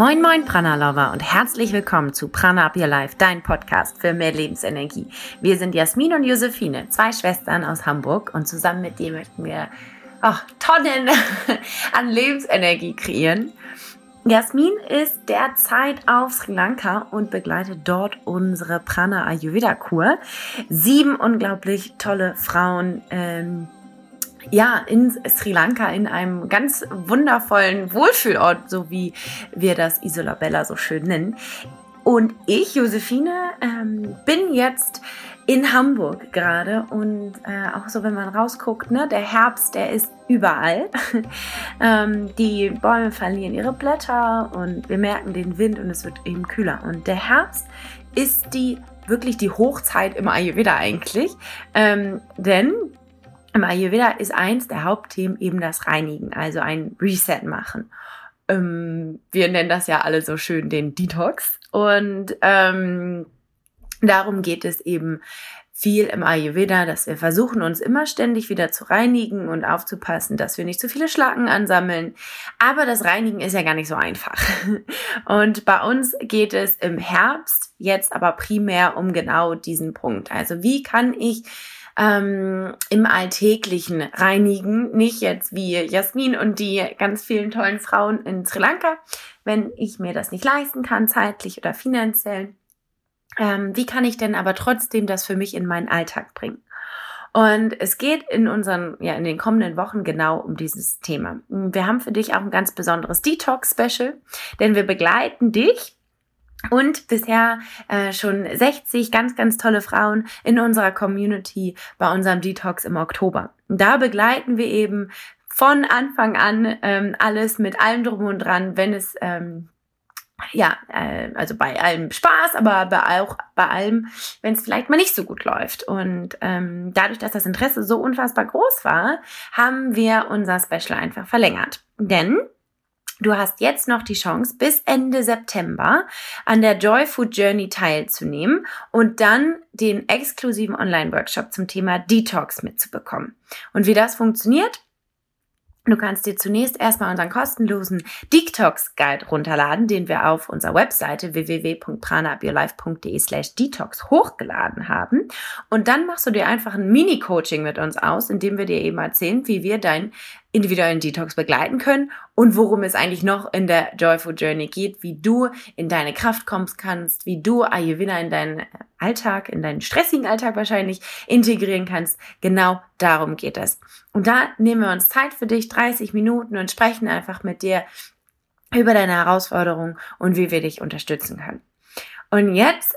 Moin Moin Prana Lover und herzlich willkommen zu Prana Up Your Life, dein Podcast für mehr Lebensenergie. Wir sind Jasmin und Josephine, zwei Schwestern aus Hamburg und zusammen mit dir möchten wir oh, Tonnen an Lebensenergie kreieren. Jasmin ist derzeit auf Sri Lanka und begleitet dort unsere Prana Ayurveda Kur. Sieben unglaublich tolle Frauen ähm, ja, in Sri Lanka in einem ganz wundervollen Wohlfühlort, so wie wir das Isola so schön nennen. Und ich, Josephine, ähm, bin jetzt in Hamburg gerade und äh, auch so, wenn man rausguckt, ne, der Herbst, der ist überall. ähm, die Bäume verlieren ihre Blätter und wir merken den Wind und es wird eben kühler. Und der Herbst ist die wirklich die Hochzeit im Ayurveda eigentlich, ähm, denn im Ayurveda ist eins der Hauptthemen eben das Reinigen, also ein Reset machen. Ähm, wir nennen das ja alle so schön den Detox. Und ähm, darum geht es eben viel im Ayurveda, dass wir versuchen, uns immer ständig wieder zu reinigen und aufzupassen, dass wir nicht zu viele Schlacken ansammeln. Aber das Reinigen ist ja gar nicht so einfach. Und bei uns geht es im Herbst jetzt aber primär um genau diesen Punkt. Also wie kann ich ähm, im Alltäglichen reinigen. Nicht jetzt wie Jasmin und die ganz vielen tollen Frauen in Sri Lanka, wenn ich mir das nicht leisten kann, zeitlich oder finanziell. Ähm, wie kann ich denn aber trotzdem das für mich in meinen Alltag bringen? Und es geht in unseren, ja, in den kommenden Wochen genau um dieses Thema. Wir haben für dich auch ein ganz besonderes Detox-Special, denn wir begleiten dich und bisher äh, schon 60 ganz, ganz tolle Frauen in unserer Community bei unserem Detox im Oktober. Da begleiten wir eben von Anfang an ähm, alles mit allem drum und dran, wenn es ähm, ja, äh, also bei allem Spaß, aber bei auch bei allem, wenn es vielleicht mal nicht so gut läuft. Und ähm, dadurch, dass das Interesse so unfassbar groß war, haben wir unser Special einfach verlängert. Denn Du hast jetzt noch die Chance, bis Ende September an der Joy Food Journey teilzunehmen und dann den exklusiven Online-Workshop zum Thema Detox mitzubekommen. Und wie das funktioniert, Du kannst dir zunächst erstmal unseren kostenlosen Detox Guide runterladen, den wir auf unserer Webseite www.pranaupyourlife.de slash detox hochgeladen haben. Und dann machst du dir einfach ein Mini-Coaching mit uns aus, indem wir dir eben erzählen, wie wir dein individuellen Detox begleiten können und worum es eigentlich noch in der Joyful Journey geht, wie du in deine Kraft kommst kannst, wie du Ayurveda in deinen Alltag, in deinen stressigen Alltag wahrscheinlich integrieren kannst. Genau darum geht es. Und da nehmen wir uns Zeit für dich, 30 Minuten und sprechen einfach mit dir über deine Herausforderungen und wie wir dich unterstützen können. Und jetzt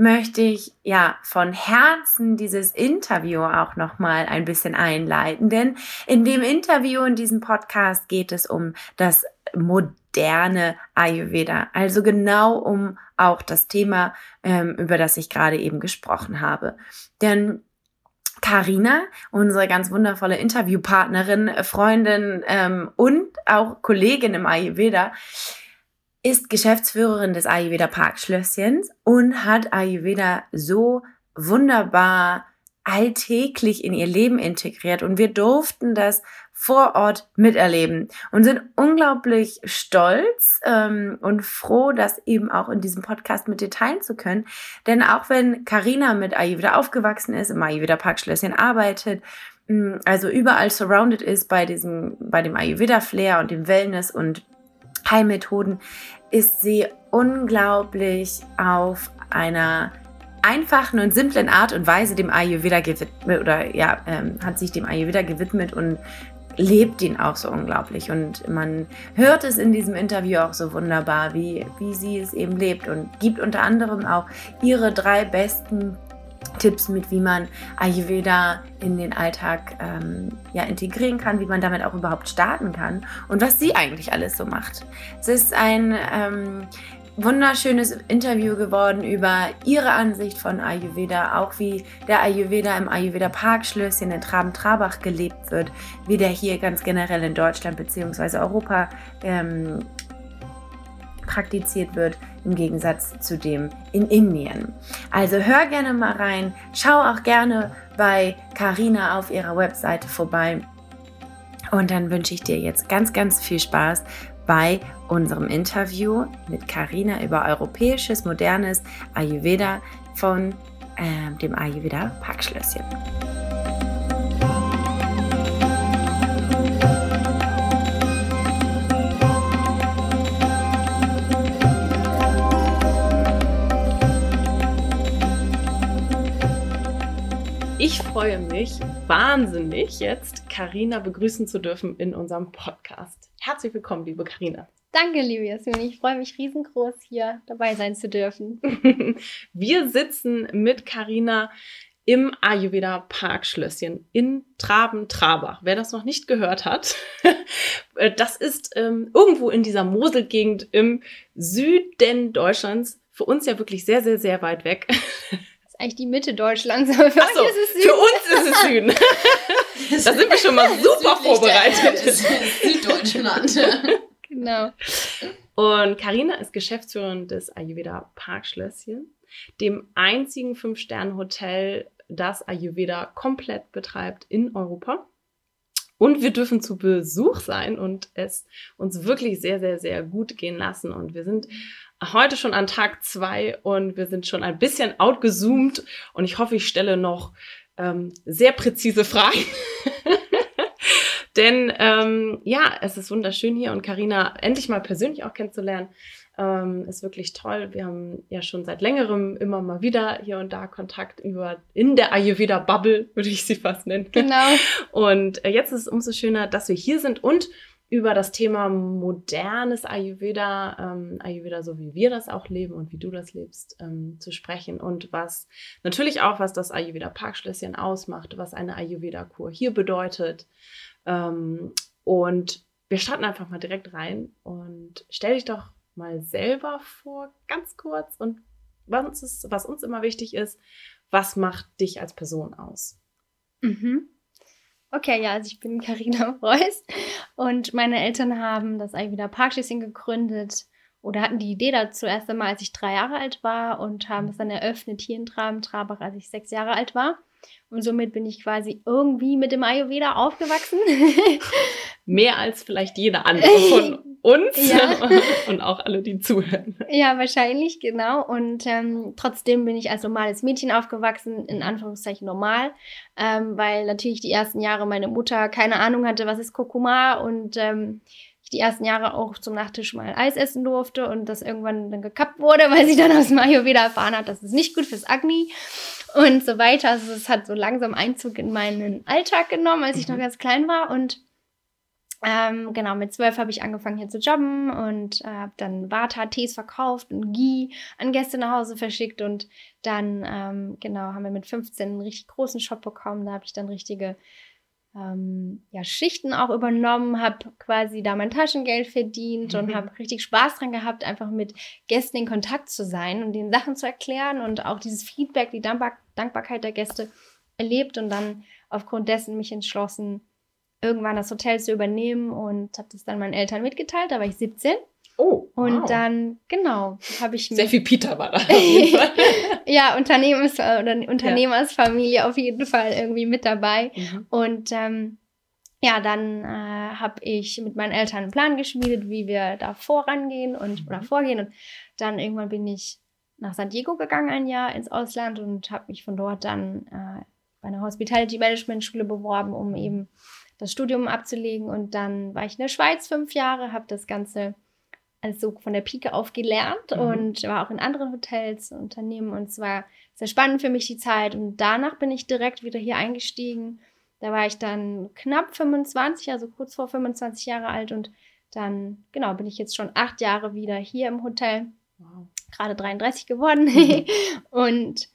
möchte ich ja von Herzen dieses Interview auch noch mal ein bisschen einleiten, denn in dem Interview in diesem Podcast geht es um das moderne Ayurveda, also genau um auch das Thema, ähm, über das ich gerade eben gesprochen habe. Denn Karina, unsere ganz wundervolle Interviewpartnerin, Freundin ähm, und auch Kollegin im Ayurveda, ist Geschäftsführerin des Ayurveda Parkschlösschens und hat Ayurveda so wunderbar alltäglich in ihr Leben integriert und wir durften das vor Ort miterleben und sind unglaublich stolz ähm, und froh, das eben auch in diesem Podcast mit dir teilen zu können. Denn auch wenn Karina mit Ayurveda aufgewachsen ist, im Ayurveda Parkschlösschen arbeitet, also überall surrounded ist bei diesem, bei dem Ayurveda Flair und dem Wellness und Heilmethoden ist sie unglaublich auf einer einfachen und simplen Art und Weise dem Ayurveda gewidmet oder ja, ähm, hat sich dem Ayurveda gewidmet und lebt ihn auch so unglaublich. Und man hört es in diesem Interview auch so wunderbar, wie, wie sie es eben lebt und gibt unter anderem auch ihre drei besten Tipps mit, wie man Ayurveda in den Alltag ähm, ja, integrieren kann, wie man damit auch überhaupt starten kann und was sie eigentlich alles so macht. Es ist ein ähm, wunderschönes Interview geworden über ihre Ansicht von Ayurveda, auch wie der Ayurveda im Ayurveda Parkschlösschen in Traben-Trabach gelebt wird, wie der hier ganz generell in Deutschland bzw. Europa ähm, praktiziert wird, im Gegensatz zu dem in Indien. Also hör gerne mal rein, schau auch gerne bei Carina auf ihrer Webseite vorbei. Und dann wünsche ich dir jetzt ganz, ganz viel Spaß bei unserem Interview mit Karina über europäisches, modernes Ayurveda von äh, dem Ayurveda Parkschlösschen. Ich freue mich wahnsinnig, jetzt Karina begrüßen zu dürfen in unserem Podcast. Herzlich willkommen, liebe Karina. Danke, liebe Jasmin. Ich freue mich riesengroß, hier dabei sein zu dürfen. Wir sitzen mit Karina im Ayurveda Parkschlösschen in Traben-Trabach. Wer das noch nicht gehört hat, das ist ähm, irgendwo in dieser Moselgegend im Süden Deutschlands. Für uns ja wirklich sehr, sehr, sehr weit weg eigentlich die Mitte Deutschlands. Aber für, Ach so, für uns ist es Süden. da sind wir schon mal super vorbereitet. Süddeutschland. genau. Und Karina ist Geschäftsführerin des Ayurveda Parkschlösschen, dem einzigen Fünf-Sterne-Hotel, das Ayurveda komplett betreibt in Europa. Und wir dürfen zu Besuch sein und es uns wirklich sehr, sehr, sehr gut gehen lassen. Und wir sind heute schon an Tag zwei und wir sind schon ein bisschen outgezoomt und ich hoffe, ich stelle noch ähm, sehr präzise Fragen. Denn ähm, ja, es ist wunderschön hier und Karina endlich mal persönlich auch kennenzulernen, ähm, ist wirklich toll. Wir haben ja schon seit längerem immer mal wieder hier und da Kontakt über in der Ayurveda Bubble, würde ich sie fast nennen. Genau. Und äh, jetzt ist es umso schöner, dass wir hier sind und über das Thema modernes Ayurveda, ähm, Ayurveda so wie wir das auch leben und wie du das lebst, ähm, zu sprechen und was natürlich auch, was das Ayurveda Parkschlösschen ausmacht, was eine Ayurveda-Kur hier bedeutet. Ähm, und wir starten einfach mal direkt rein und stell dich doch mal selber vor, ganz kurz und was uns, ist, was uns immer wichtig ist, was macht dich als Person aus? Mhm. Okay, ja, also ich bin Karina Preuß und meine Eltern haben das Ayurveda Parkschließchen gegründet oder hatten die Idee dazu erst einmal, als ich drei Jahre alt war und haben es dann eröffnet hier in Traben, Trabach, als ich sechs Jahre alt war. Und somit bin ich quasi irgendwie mit dem Ayurveda aufgewachsen. Mehr als vielleicht jeder andere von uns ja. und auch alle, die zuhören. Ja, wahrscheinlich, genau. Und ähm, trotzdem bin ich als normales Mädchen aufgewachsen, in Anführungszeichen normal, ähm, weil natürlich die ersten Jahre meine Mutter keine Ahnung hatte, was ist Kurkuma und ähm, ich die ersten Jahre auch zum Nachtisch mal Eis essen durfte und das irgendwann dann gekappt wurde, weil sie dann aus dem Ayurveda erfahren hat, das ist nicht gut fürs Agni und so weiter. Also es hat so langsam Einzug in meinen Alltag genommen, als ich noch mhm. ganz klein war und ähm, genau, mit zwölf habe ich angefangen hier zu jobben und äh, habe dann Vata-Tees verkauft und Ghee an Gäste nach Hause verschickt und dann, ähm, genau, haben wir mit 15 einen richtig großen Shop bekommen. Da habe ich dann richtige ähm, ja, Schichten auch übernommen, habe quasi da mein Taschengeld verdient und habe richtig Spaß dran gehabt, einfach mit Gästen in Kontakt zu sein und den Sachen zu erklären und auch dieses Feedback, die Dankbar Dankbarkeit der Gäste erlebt und dann aufgrund dessen mich entschlossen, irgendwann das Hotel zu übernehmen und habe das dann meinen Eltern mitgeteilt. Da war ich 17. Oh. Und wow. dann, genau, habe ich. Sehr viel Peter war da. ja, Unternehmens oder Unternehmersfamilie ja. auf jeden Fall irgendwie mit dabei. Mhm. Und ähm, ja, dann äh, habe ich mit meinen Eltern einen Plan geschmiedet, wie wir da vorangehen und mhm. oder vorgehen. Und dann irgendwann bin ich nach San Diego gegangen ein Jahr ins Ausland und habe mich von dort dann äh, bei einer Hospitality Management Schule beworben, um eben das Studium abzulegen. Und dann war ich in der Schweiz fünf Jahre, habe das Ganze also von der Pike auf gelernt mhm. und war auch in anderen Hotels, Unternehmen und es war sehr spannend für mich die Zeit. Und danach bin ich direkt wieder hier eingestiegen. Da war ich dann knapp 25, also kurz vor 25 Jahre alt und dann, genau, bin ich jetzt schon acht Jahre wieder hier im Hotel. Wow. Gerade 33 geworden. Mhm. und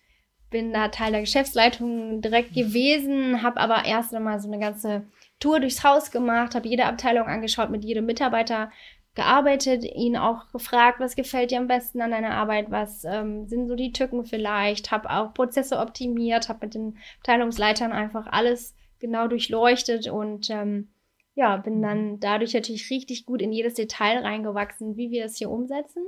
bin da Teil der Geschäftsleitung direkt gewesen, habe aber erst einmal so eine ganze Tour durchs Haus gemacht, habe jede Abteilung angeschaut, mit jedem Mitarbeiter gearbeitet, ihn auch gefragt, was gefällt dir am besten an deiner Arbeit, was ähm, sind so die Tücken vielleicht, habe auch Prozesse optimiert, habe mit den Abteilungsleitern einfach alles genau durchleuchtet und ähm, ja, bin dann dadurch natürlich richtig gut in jedes Detail reingewachsen, wie wir das hier umsetzen.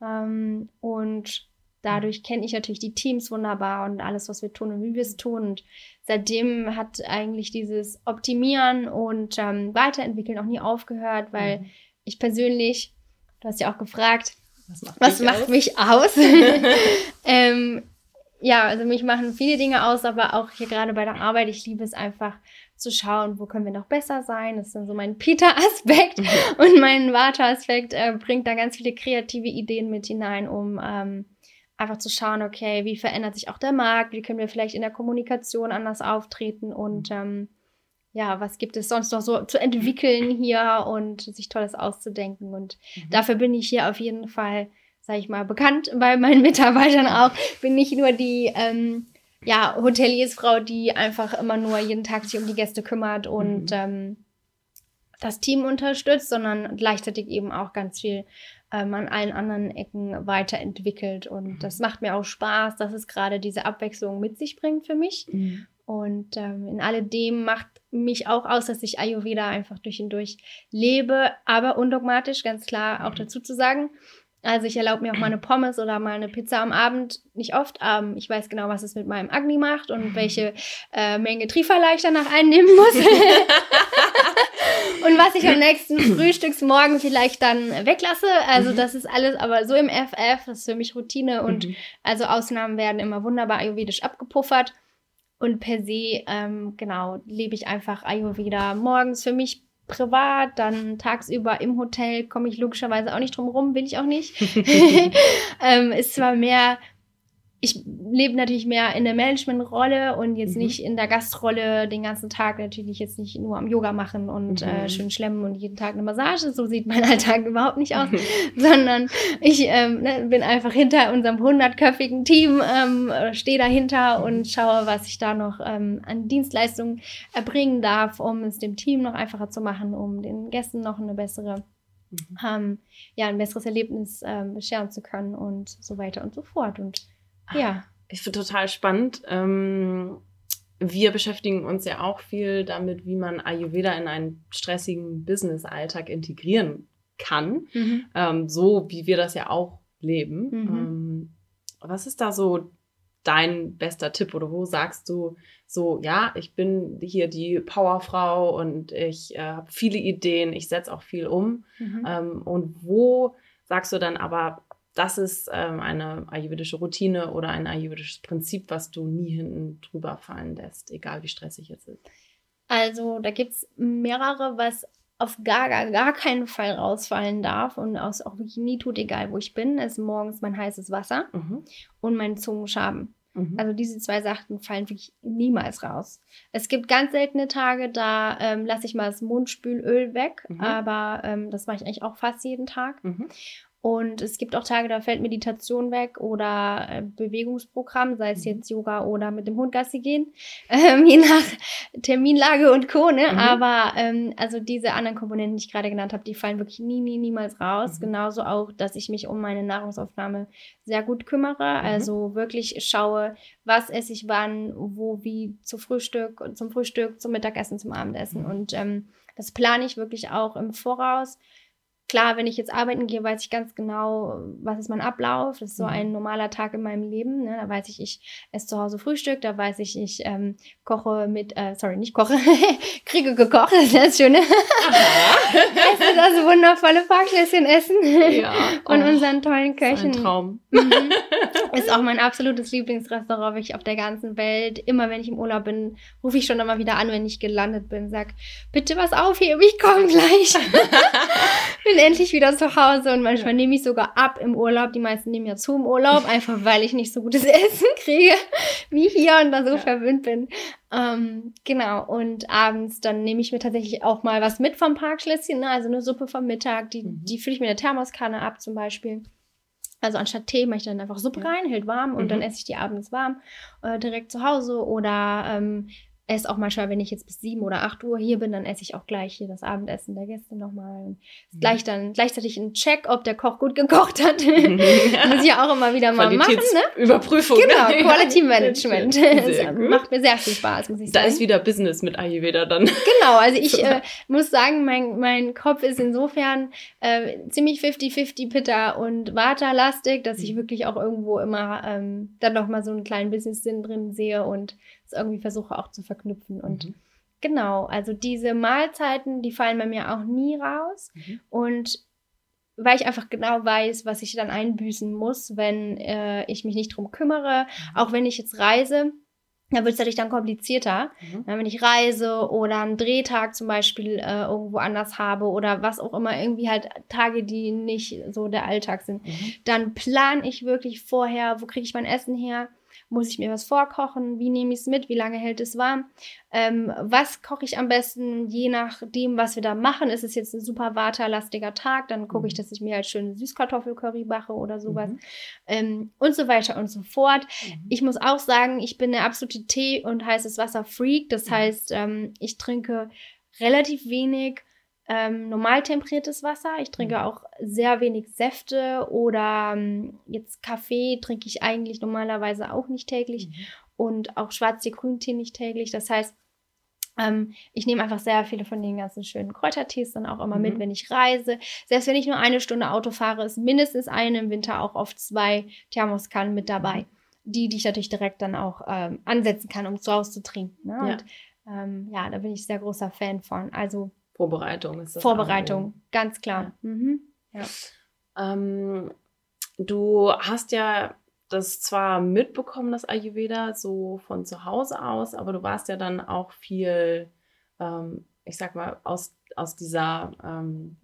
Ähm, und dadurch kenne ich natürlich die Teams wunderbar und alles, was wir tun und wie wir es tun. Und seitdem hat eigentlich dieses Optimieren und ähm, Weiterentwickeln auch nie aufgehört, weil mhm. ich persönlich, du hast ja auch gefragt, was macht, was mich, macht aus? mich aus? ähm, ja, also mich machen viele Dinge aus, aber auch hier gerade bei der Arbeit, ich liebe es einfach zu schauen, wo können wir noch besser sein. Das ist dann so mein Peter-Aspekt mhm. und mein Vata-Aspekt äh, bringt da ganz viele kreative Ideen mit hinein, um ähm, einfach zu schauen, okay, wie verändert sich auch der Markt, wie können wir vielleicht in der Kommunikation anders auftreten und mhm. ähm, ja, was gibt es sonst noch so zu entwickeln hier und sich Tolles auszudenken. Und mhm. dafür bin ich hier auf jeden Fall, sage ich mal, bekannt bei meinen Mitarbeitern auch. Bin nicht nur die ähm, ja, Hoteliersfrau, die einfach immer nur jeden Tag sich um die Gäste kümmert und mhm. ähm, das Team unterstützt, sondern gleichzeitig eben auch ganz viel ähm, an allen anderen Ecken weiterentwickelt. Und mhm. das macht mir auch Spaß, dass es gerade diese Abwechslung mit sich bringt für mich. Mhm. Und ähm, in alledem macht mich auch aus, dass ich Ayurveda einfach durch und durch lebe, aber undogmatisch, ganz klar auch mhm. dazu zu sagen. Also ich erlaube mir auch mal eine Pommes oder mal eine Pizza am Abend, nicht oft. Ähm, ich weiß genau, was es mit meinem Agni macht und welche äh, Menge Trieferlei ich danach einnehmen muss. und was ich am nächsten Frühstücksmorgen vielleicht dann weglasse. Also mhm. das ist alles aber so im FF, das ist für mich Routine und mhm. also Ausnahmen werden immer wunderbar ayurvedisch abgepuffert. Und per se, ähm, genau, lebe ich einfach Ayurveda morgens für mich privat, dann tagsüber im Hotel komme ich logischerweise auch nicht drum rum, will ich auch nicht. ähm, ist zwar mehr ich lebe natürlich mehr in der Managementrolle und jetzt mhm. nicht in der Gastrolle den ganzen Tag natürlich jetzt nicht nur am Yoga machen und äh, mhm. äh, schön schlemmen und jeden Tag eine Massage. So sieht mein Alltag überhaupt nicht aus, sondern ich ähm, ne, bin einfach hinter unserem hundertköpfigen Team, ähm, stehe dahinter und schaue, was ich da noch ähm, an Dienstleistungen erbringen darf, um es dem Team noch einfacher zu machen, um den Gästen noch eine bessere mhm. ähm, ja, ein besseres Erlebnis ähm, bescheren zu können und so weiter und so fort. Und ja. Ich finde total spannend. Ähm, wir beschäftigen uns ja auch viel damit, wie man Ayurveda in einen stressigen Business-Alltag integrieren kann. Mhm. Ähm, so wie wir das ja auch leben. Mhm. Ähm, was ist da so dein bester Tipp oder wo sagst du so, ja, ich bin hier die Powerfrau und ich äh, habe viele Ideen, ich setze auch viel um. Mhm. Ähm, und wo sagst du dann aber, das ist ähm, eine ayurvedische Routine oder ein ayurvedisches Prinzip, was du nie hinten drüber fallen lässt, egal wie stressig es ist. Also da gibt es mehrere, was auf gar, gar, gar keinen Fall rausfallen darf und aus auch wirklich nie tut, egal wo ich bin, ist morgens mein heißes Wasser mhm. und mein Zungenschaben. Mhm. Also diese zwei Sachen fallen wirklich niemals raus. Es gibt ganz seltene Tage, da ähm, lasse ich mal das Mundspülöl weg, mhm. aber ähm, das mache ich eigentlich auch fast jeden Tag. Und es gibt auch Tage, da fällt Meditation weg oder äh, Bewegungsprogramm, sei es mhm. jetzt Yoga oder mit dem Hund Gassi gehen, ähm, je nach Terminlage und Co. Ne? Mhm. Aber ähm, also diese anderen Komponenten, die ich gerade genannt habe, die fallen wirklich nie, nie, niemals raus. Mhm. Genauso auch, dass ich mich um meine Nahrungsaufnahme sehr gut kümmere. Mhm. Also wirklich schaue, was esse ich wann, wo, wie zu Frühstück, zum Frühstück, zum Mittagessen, zum Abendessen. Mhm. Und ähm, das plane ich wirklich auch im Voraus Klar, wenn ich jetzt arbeiten gehe, weiß ich ganz genau, was ist mein Ablauf. Das ist so mhm. ein normaler Tag in meinem Leben. Ne? Da weiß ich, ich esse zu Hause Frühstück, da weiß ich, ich ähm, koche mit, äh, sorry, nicht koche, kriege gekocht, das ist das Schöne. esse das wundervolle Parkschläschen essen ja. und oh, unseren tollen Köchen. Ein Traum. Mhm. ist auch mein absolutes Lieblingsrestaurant wirklich auf der ganzen Welt. Immer wenn ich im Urlaub bin, rufe ich schon immer wieder an, wenn ich gelandet bin, sag, bitte was aufheben, ich komme gleich. Bin endlich wieder zu Hause und manchmal ja. nehme ich sogar ab im Urlaub. Die meisten nehmen ja zu im Urlaub, einfach weil ich nicht so gutes Essen kriege wie hier und da so ja. verwöhnt bin. Ähm, genau, und abends dann nehme ich mir tatsächlich auch mal was mit vom Parkschlösschen, ne? also eine Suppe vom Mittag, die, mhm. die fülle ich mir in der Thermoskanne ab zum Beispiel. Also anstatt Tee mache ich dann einfach Suppe rein, hält warm und mhm. dann esse ich die abends warm äh, direkt zu Hause oder ähm, esse auch manchmal, wenn ich jetzt bis sieben oder acht Uhr hier bin, dann esse ich auch gleich hier das Abendessen der Gäste nochmal. Mhm. Gleich dann gleichzeitig ein Check, ob der Koch gut gekocht hat. Muss ich ja auch immer wieder mal machen. Ne? Überprüfung. Genau, Quality Management. macht mir sehr viel Spaß, muss ich sagen. Da ist wieder Business mit Ayurveda dann. Genau, also ich äh, muss sagen, mein, mein Kopf ist insofern äh, ziemlich 50-50 Pitta und Vata-lastig, dass ich mhm. wirklich auch irgendwo immer ähm, dann nochmal so einen kleinen Business-Sinn drin sehe und irgendwie versuche auch zu verknüpfen. Und mhm. Genau, also diese Mahlzeiten, die fallen bei mir auch nie raus. Mhm. Und weil ich einfach genau weiß, was ich dann einbüßen muss, wenn äh, ich mich nicht drum kümmere. Mhm. Auch wenn ich jetzt reise, da wird es natürlich dann komplizierter. Mhm. Wenn ich reise oder einen Drehtag zum Beispiel äh, irgendwo anders habe oder was auch immer, irgendwie halt Tage, die nicht so der Alltag sind, mhm. dann plane ich wirklich vorher, wo kriege ich mein Essen her, muss ich mir was vorkochen? Wie nehme ich es mit? Wie lange hält es warm? Ähm, was koche ich am besten? Je nachdem, was wir da machen. Ist es jetzt ein super waterlastiger Tag, dann gucke ich, mhm. dass ich mir halt schön Süßkartoffelcurry mache oder sowas. Mhm. Ähm, und so weiter und so fort. Mhm. Ich muss auch sagen, ich bin eine absolute Tee- und heißes Wasser-Freak. Das mhm. heißt, ähm, ich trinke relativ wenig ähm, normal temperiertes Wasser. Ich trinke mhm. auch sehr wenig Säfte oder ähm, jetzt Kaffee trinke ich eigentlich normalerweise auch nicht täglich mhm. und auch Schwarztee, Grüntee nicht täglich. Das heißt, ähm, ich nehme einfach sehr viele von den ganzen schönen Kräutertees dann auch immer mhm. mit, wenn ich reise. Selbst wenn ich nur eine Stunde Auto fahre, ist mindestens eine im Winter auch auf zwei Thermoskannen mit dabei. Mhm. Die, die ich natürlich direkt dann auch ähm, ansetzen kann, um zu Hause zu trinken. Ne? Ja. Und ähm, ja, da bin ich sehr großer Fan von. Also Vorbereitung ist das. Vorbereitung, ganz klar. Ja. Mhm. Ja. Ähm, du hast ja das zwar mitbekommen, das Ayurveda, so von zu Hause aus, aber du warst ja dann auch viel, ähm, ich sag mal, aus, aus dieser ähm,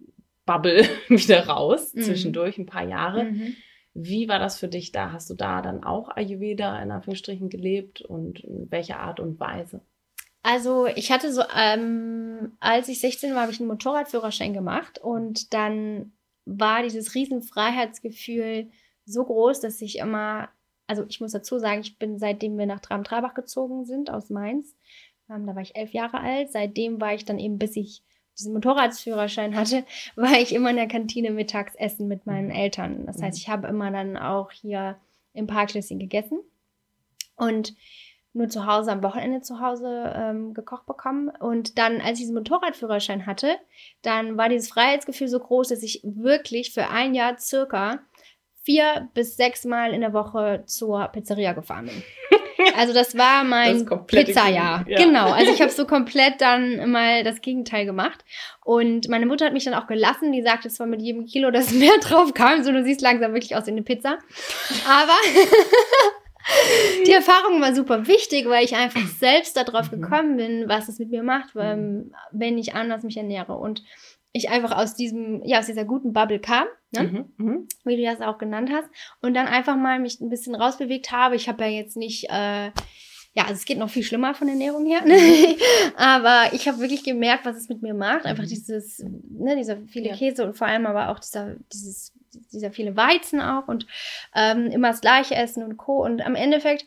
Bubble wieder raus, mhm. zwischendurch ein paar Jahre. Mhm. Wie war das für dich da? Hast du da dann auch Ayurveda in Anführungsstrichen gelebt und in welcher Art und Weise? Also ich hatte so, ähm, als ich 16 war, habe ich einen Motorradführerschein gemacht und dann war dieses Riesenfreiheitsgefühl so groß, dass ich immer, also ich muss dazu sagen, ich bin seitdem wir nach Tram-Trabach gezogen sind aus Mainz, ähm, da war ich elf Jahre alt, seitdem war ich dann eben, bis ich diesen Motorradsführerschein hatte, war ich immer in der Kantine mittags essen mit meinen Eltern. Das heißt, mhm. ich habe immer dann auch hier im Parkschlösschen gegessen und nur zu Hause, am Wochenende zu Hause ähm, gekocht bekommen. Und dann, als ich diesen Motorradführerschein hatte, dann war dieses Freiheitsgefühl so groß, dass ich wirklich für ein Jahr circa vier bis sechs Mal in der Woche zur Pizzeria gefahren bin. Also das war mein Pizzajahr. Ja. Genau. Also ich habe so komplett dann mal das Gegenteil gemacht. Und meine Mutter hat mich dann auch gelassen. Die sagte zwar mit jedem Kilo, dass mehr drauf kam, so du siehst langsam wirklich aus wie eine Pizza. Aber die Erfahrung war super wichtig, weil ich einfach selbst darauf mhm. gekommen bin, was es mit mir macht, mhm. wenn ich anders mich ernähre. Und ich einfach aus diesem, ja, aus dieser guten Bubble kam, ne? mhm, mhm. wie du das auch genannt hast, und dann einfach mal mich ein bisschen rausbewegt habe. Ich habe ja jetzt nicht, äh, ja, also es geht noch viel schlimmer von Ernährung her, ne? aber ich habe wirklich gemerkt, was es mit mir macht. Einfach dieses, ne, dieser viele. Käse und vor allem aber auch dieser, dieses dieser viele Weizen auch und ähm, immer das gleiche essen und Co. Und am Endeffekt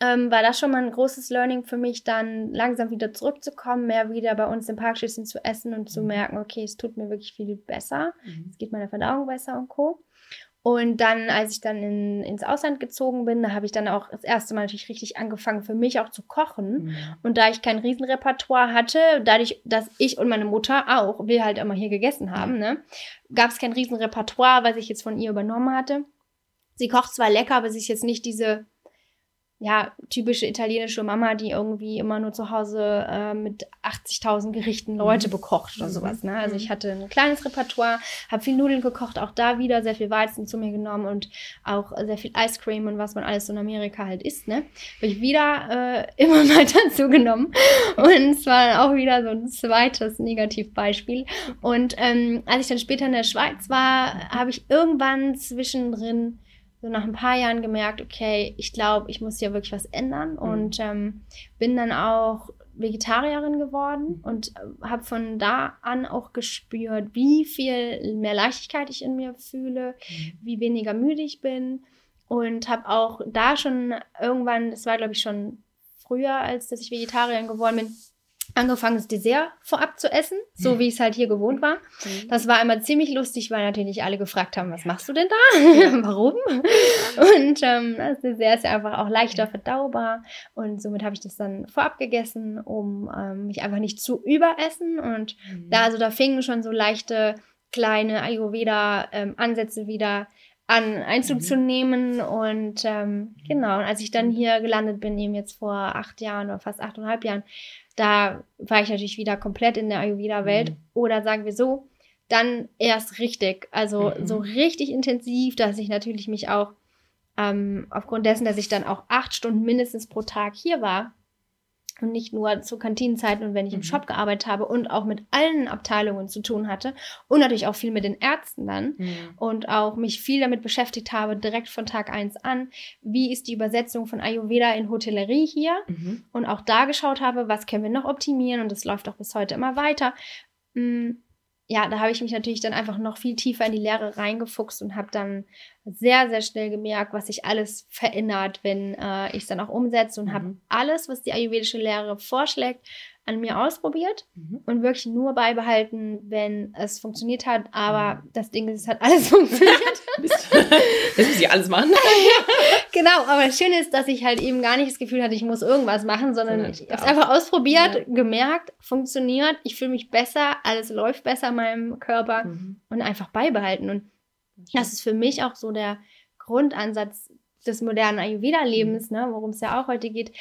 ähm, war das schon mal ein großes Learning für mich, dann langsam wieder zurückzukommen, mehr wieder bei uns im Parkschützen zu essen und zu mhm. merken, okay, es tut mir wirklich viel besser, mhm. es geht meiner Verdauung besser und Co. Und dann, als ich dann in, ins Ausland gezogen bin, da habe ich dann auch das erste Mal natürlich richtig angefangen, für mich auch zu kochen. Mhm. Und da ich kein Riesenrepertoire hatte, dadurch, dass ich und meine Mutter auch, wir halt immer hier gegessen haben, ne, gab es kein Riesenrepertoire, was ich jetzt von ihr übernommen hatte. Sie kocht zwar lecker, aber sie ist jetzt nicht diese ja, typische italienische Mama, die irgendwie immer nur zu Hause äh, mit 80.000 Gerichten mhm. Leute bekocht oder mhm. sowas. Ne? Also ich mhm. hatte ein kleines Repertoire, habe viel Nudeln gekocht, auch da wieder sehr viel Weizen zu mir genommen und auch sehr viel Ice Cream und was man alles so in Amerika halt isst. Ne? Habe ich wieder äh, immer weiter zugenommen und es war auch wieder so ein zweites Negativbeispiel. Und ähm, als ich dann später in der Schweiz war, habe ich irgendwann zwischendrin so nach ein paar Jahren gemerkt, okay, ich glaube, ich muss hier wirklich was ändern mhm. und ähm, bin dann auch Vegetarierin geworden mhm. und äh, habe von da an auch gespürt, wie viel mehr Leichtigkeit ich in mir fühle, mhm. wie weniger müde ich bin und habe auch da schon irgendwann, das war glaube ich schon früher, als dass ich Vegetarierin geworden bin, angefangen, das Dessert vorab zu essen, so mhm. wie ich es halt hier gewohnt war. Mhm. Das war immer ziemlich lustig, weil natürlich alle gefragt haben, was machst du denn da? Ja. Warum? Und ähm, das Dessert ist ja einfach auch leichter verdaubar und somit habe ich das dann vorab gegessen, um ähm, mich einfach nicht zu überessen und mhm. da also da fingen schon so leichte kleine Ayurveda-Ansätze ähm, wieder an Einzug mhm. zu nehmen. Und ähm, genau, und als ich dann hier gelandet bin, eben jetzt vor acht Jahren oder fast achteinhalb Jahren, da war ich natürlich wieder komplett in der Ayurveda-Welt. Mhm. Oder sagen wir so, dann erst richtig. Also mhm. so richtig intensiv, dass ich natürlich mich auch ähm, aufgrund dessen, dass ich dann auch acht Stunden mindestens pro Tag hier war, und nicht nur zu Kantinenzeiten und wenn ich im mhm. Shop gearbeitet habe und auch mit allen Abteilungen zu tun hatte und natürlich auch viel mit den Ärzten dann mhm. und auch mich viel damit beschäftigt habe, direkt von Tag 1 an, wie ist die Übersetzung von Ayurveda in Hotellerie hier mhm. und auch da geschaut habe, was können wir noch optimieren und das läuft auch bis heute immer weiter. Mhm ja, da habe ich mich natürlich dann einfach noch viel tiefer in die Lehre reingefuchst und habe dann sehr, sehr schnell gemerkt, was sich alles verändert, wenn äh, ich es dann auch umsetze und mhm. habe alles, was die ayurvedische Lehre vorschlägt, an mir ausprobiert mhm. und wirklich nur beibehalten, wenn es funktioniert hat. Aber mhm. das Ding ist, es hat alles funktioniert. Jetzt muss ich alles machen. genau, aber das Schöne ist, dass ich halt eben gar nicht das Gefühl hatte, ich muss irgendwas machen, sondern ja, ich habe es einfach ausprobiert, ja. gemerkt, funktioniert, ich fühle mich besser, alles läuft besser in meinem Körper mhm. und einfach beibehalten. Und das ist für mich auch so der Grundansatz des modernen Ayurveda-Lebens, mhm. ne, worum es ja auch heute geht.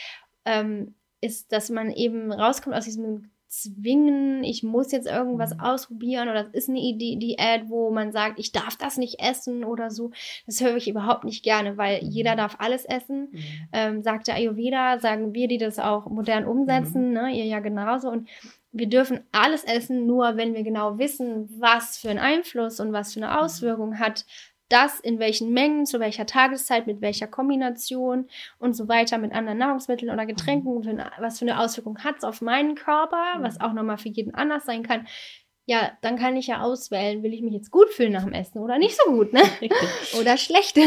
Ähm, ist, dass man eben rauskommt aus diesem Zwingen, ich muss jetzt irgendwas mhm. ausprobieren oder es ist eine Idee, Diät, wo man sagt, ich darf das nicht essen oder so. Das höre ich überhaupt nicht gerne, weil mhm. jeder darf alles essen. Mhm. Ähm, sagt der Ayurveda, sagen wir, die das auch modern umsetzen, mhm. ne, ihr ja genauso. Und wir dürfen alles essen, nur wenn wir genau wissen, was für einen Einfluss und was für eine mhm. Auswirkung hat das in welchen Mengen, zu welcher Tageszeit, mit welcher Kombination und so weiter mit anderen Nahrungsmitteln oder Getränken, mhm. was für eine Auswirkung hat es auf meinen Körper, mhm. was auch nochmal für jeden anders sein kann. Ja, dann kann ich ja auswählen, will ich mich jetzt gut fühlen nach dem Essen oder nicht so gut, ne? oder schlecht.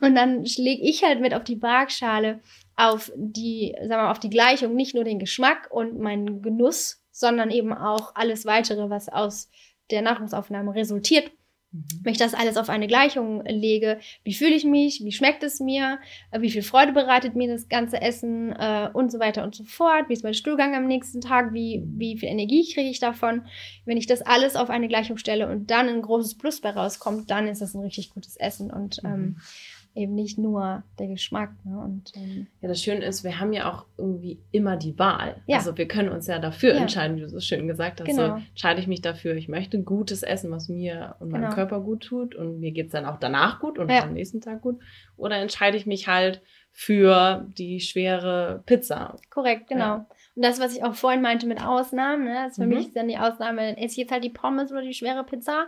Und dann schläge ich halt mit auf die Waagschale auf die, sagen wir mal, auf die Gleichung, nicht nur den Geschmack und meinen Genuss, sondern eben auch alles weitere, was aus der Nahrungsaufnahme resultiert. Mhm. Wenn ich das alles auf eine Gleichung lege, wie fühle ich mich, wie schmeckt es mir, äh, wie viel Freude bereitet mir das ganze Essen äh, und so weiter und so fort, wie ist mein Stuhlgang am nächsten Tag, wie, wie viel Energie kriege ich davon. Wenn ich das alles auf eine Gleichung stelle und dann ein großes Plus bei rauskommt, dann ist das ein richtig gutes Essen und ähm, mhm eben nicht nur der Geschmack. Ne? Und, ähm, ja, das Schöne ist, wir haben ja auch irgendwie immer die Wahl. Ja. Also wir können uns ja dafür ja. entscheiden, wie du so schön gesagt hast. Genau. So, entscheide ich mich dafür, ich möchte gutes Essen, was mir und meinem genau. Körper gut tut und mir geht es dann auch danach gut und ja. am nächsten Tag gut. Oder entscheide ich mich halt für die schwere Pizza. Korrekt, genau. Und das, was ich auch vorhin meinte mit Ausnahmen, ne, das für mhm. mich ist dann die Ausnahme, esse ich jetzt halt die Pommes oder die schwere Pizza.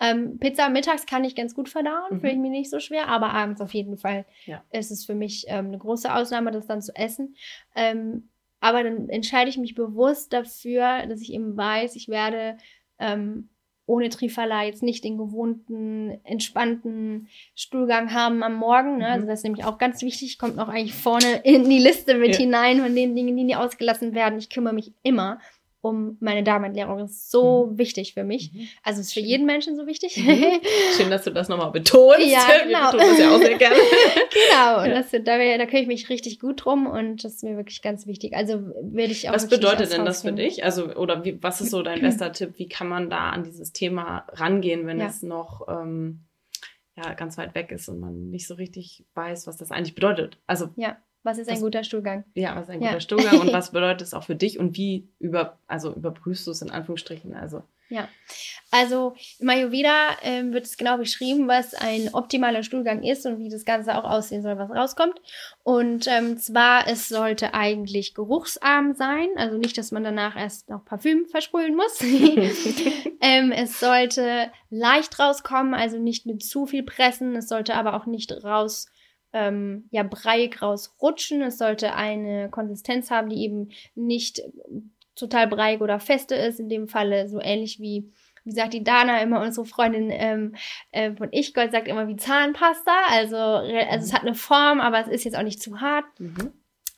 Ähm, Pizza mittags kann ich ganz gut verdauen, mhm. fühle ich mir nicht so schwer, aber abends auf jeden Fall ja. ist es für mich ähm, eine große Ausnahme, das dann zu essen. Ähm, aber dann entscheide ich mich bewusst dafür, dass ich eben weiß, ich werde ähm, ohne Trifala jetzt nicht den gewohnten, entspannten Stuhlgang haben am Morgen. Ne? Also mhm. Also das ist nämlich auch ganz wichtig, kommt noch eigentlich vorne in die Liste mit ja. hinein von den Dingen, die nie ausgelassen werden. Ich kümmere mich immer um meine Darmentleerung. Das ist so mhm. wichtig für mich. Mhm. Also es ist für jeden Menschen so wichtig. Mhm. Schön, dass du das nochmal betonst. Ja, genau. Wir das ja auch sehr gerne. genau. Und das, da, da kümmere ich mich richtig gut drum und das ist mir wirklich ganz wichtig. Also werde ich auch. Was bedeutet denn das für dich? Also, oder wie, was ist so dein bester Tipp? Wie kann man da an dieses Thema rangehen, wenn ja. es noch ähm, ja, ganz weit weg ist und man nicht so richtig weiß, was das eigentlich bedeutet? Also ja. Was ist ein was, guter Stuhlgang? Ja, was ist ein ja. guter Stuhlgang und was bedeutet es auch für dich und wie über, also überprüfst du es in Anführungsstrichen? Also. Ja, also im Ayurveda äh, wird es genau beschrieben, was ein optimaler Stuhlgang ist und wie das Ganze auch aussehen soll, was rauskommt. Und ähm, zwar, es sollte eigentlich geruchsarm sein, also nicht, dass man danach erst noch Parfüm versprühen muss. ähm, es sollte leicht rauskommen, also nicht mit zu viel pressen. Es sollte aber auch nicht raus ähm, ja, breiig rausrutschen. Es sollte eine Konsistenz haben, die eben nicht total breiig oder feste ist. In dem Falle so ähnlich wie, wie sagt die Dana immer, unsere Freundin ähm, äh, von Ich Gold sagt immer wie Zahnpasta. Also, also es hat eine Form, aber es ist jetzt auch nicht zu hart. Mhm.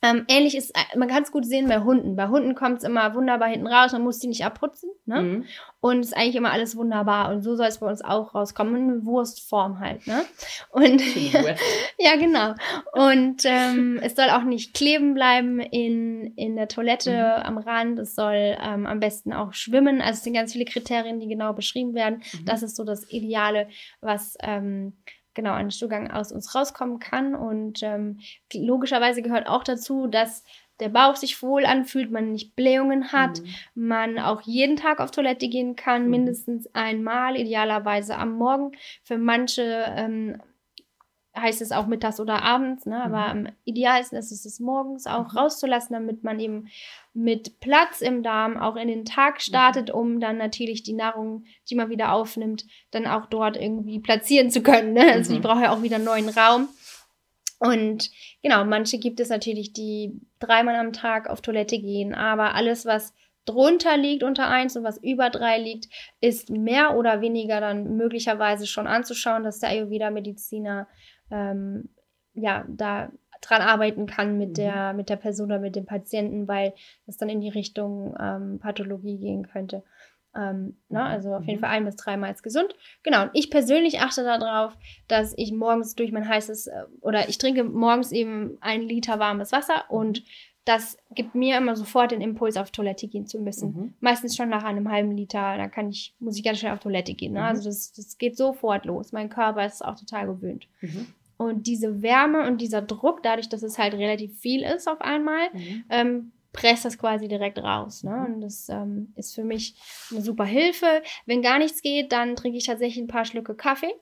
Ähm, ähnlich ist, äh, man kann es gut sehen bei Hunden. Bei Hunden kommt es immer wunderbar hinten raus, man muss die nicht abputzen. Ne? Mhm. Und es ist eigentlich immer alles wunderbar. Und so soll es bei uns auch rauskommen. In Wurstform halt. Ne? Und ja, genau. Und ähm, es soll auch nicht kleben bleiben in, in der Toilette mhm. am Rand. Es soll ähm, am besten auch schwimmen. Also es sind ganz viele Kriterien, die genau beschrieben werden. Mhm. Das ist so das Ideale, was ähm, genau ein Stuhlgang aus uns rauskommen kann. Und ähm, logischerweise gehört auch dazu, dass der Bauch sich wohl anfühlt, man nicht Blähungen hat, mhm. man auch jeden Tag auf Toilette gehen kann, mhm. mindestens einmal, idealerweise am Morgen. Für manche ähm, heißt es auch mittags oder abends, ne? aber am idealsten ist es, es morgens auch mhm. rauszulassen, damit man eben mit Platz im Darm auch in den Tag mhm. startet, um dann natürlich die Nahrung, die man wieder aufnimmt, dann auch dort irgendwie platzieren zu können. Ne? Also die mhm. braucht ja auch wieder einen neuen Raum. Und genau, manche gibt es natürlich, die dreimal am Tag auf Toilette gehen, aber alles, was drunter liegt unter 1 und was über 3 liegt, ist mehr oder weniger dann möglicherweise schon anzuschauen, dass der Ayurveda-Mediziner ähm, ja da dran arbeiten kann mit mhm. der mit der Person oder mit dem Patienten, weil das dann in die Richtung ähm, Pathologie gehen könnte. Ähm, ne? Mhm. Also auf jeden mhm. Fall ein bis dreimal ist gesund. Genau, und ich persönlich achte darauf, dass ich morgens durch mein heißes, äh, oder ich trinke morgens eben ein Liter warmes Wasser und das gibt mir immer sofort den Impuls, auf Toilette gehen zu müssen. Mhm. Meistens schon nach einem halben Liter, da kann ich, muss ich ganz schnell auf Toilette gehen. Ne? Mhm. Also das, das geht sofort los. Mein Körper ist auch total gewöhnt. Mhm. Und diese Wärme und dieser Druck, dadurch, dass es halt relativ viel ist auf einmal, mhm. ähm, presst das quasi direkt raus. Ne? Und das ähm, ist für mich eine super Hilfe. Wenn gar nichts geht, dann trinke ich tatsächlich ein paar Schlücke Kaffee.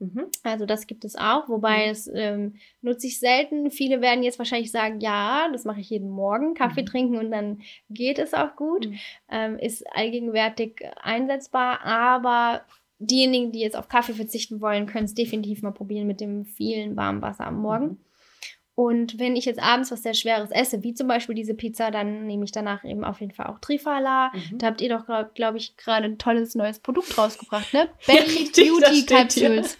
Mhm. Also das gibt es auch, wobei mhm. es ähm, nutze ich selten. Viele werden jetzt wahrscheinlich sagen, ja, das mache ich jeden Morgen, Kaffee mhm. trinken und dann geht es auch gut. Mhm. Ähm, ist allgegenwärtig einsetzbar, aber diejenigen, die jetzt auf Kaffee verzichten wollen, können es definitiv mal probieren mit dem vielen warmen Wasser am Morgen. Und wenn ich jetzt abends was sehr Schweres esse, wie zum Beispiel diese Pizza, dann nehme ich danach eben auf jeden Fall auch Trifala. Mhm. Da habt ihr doch, glaube glaub ich, gerade ein tolles neues Produkt rausgebracht, ne? Berry ja, Beauty Capsules.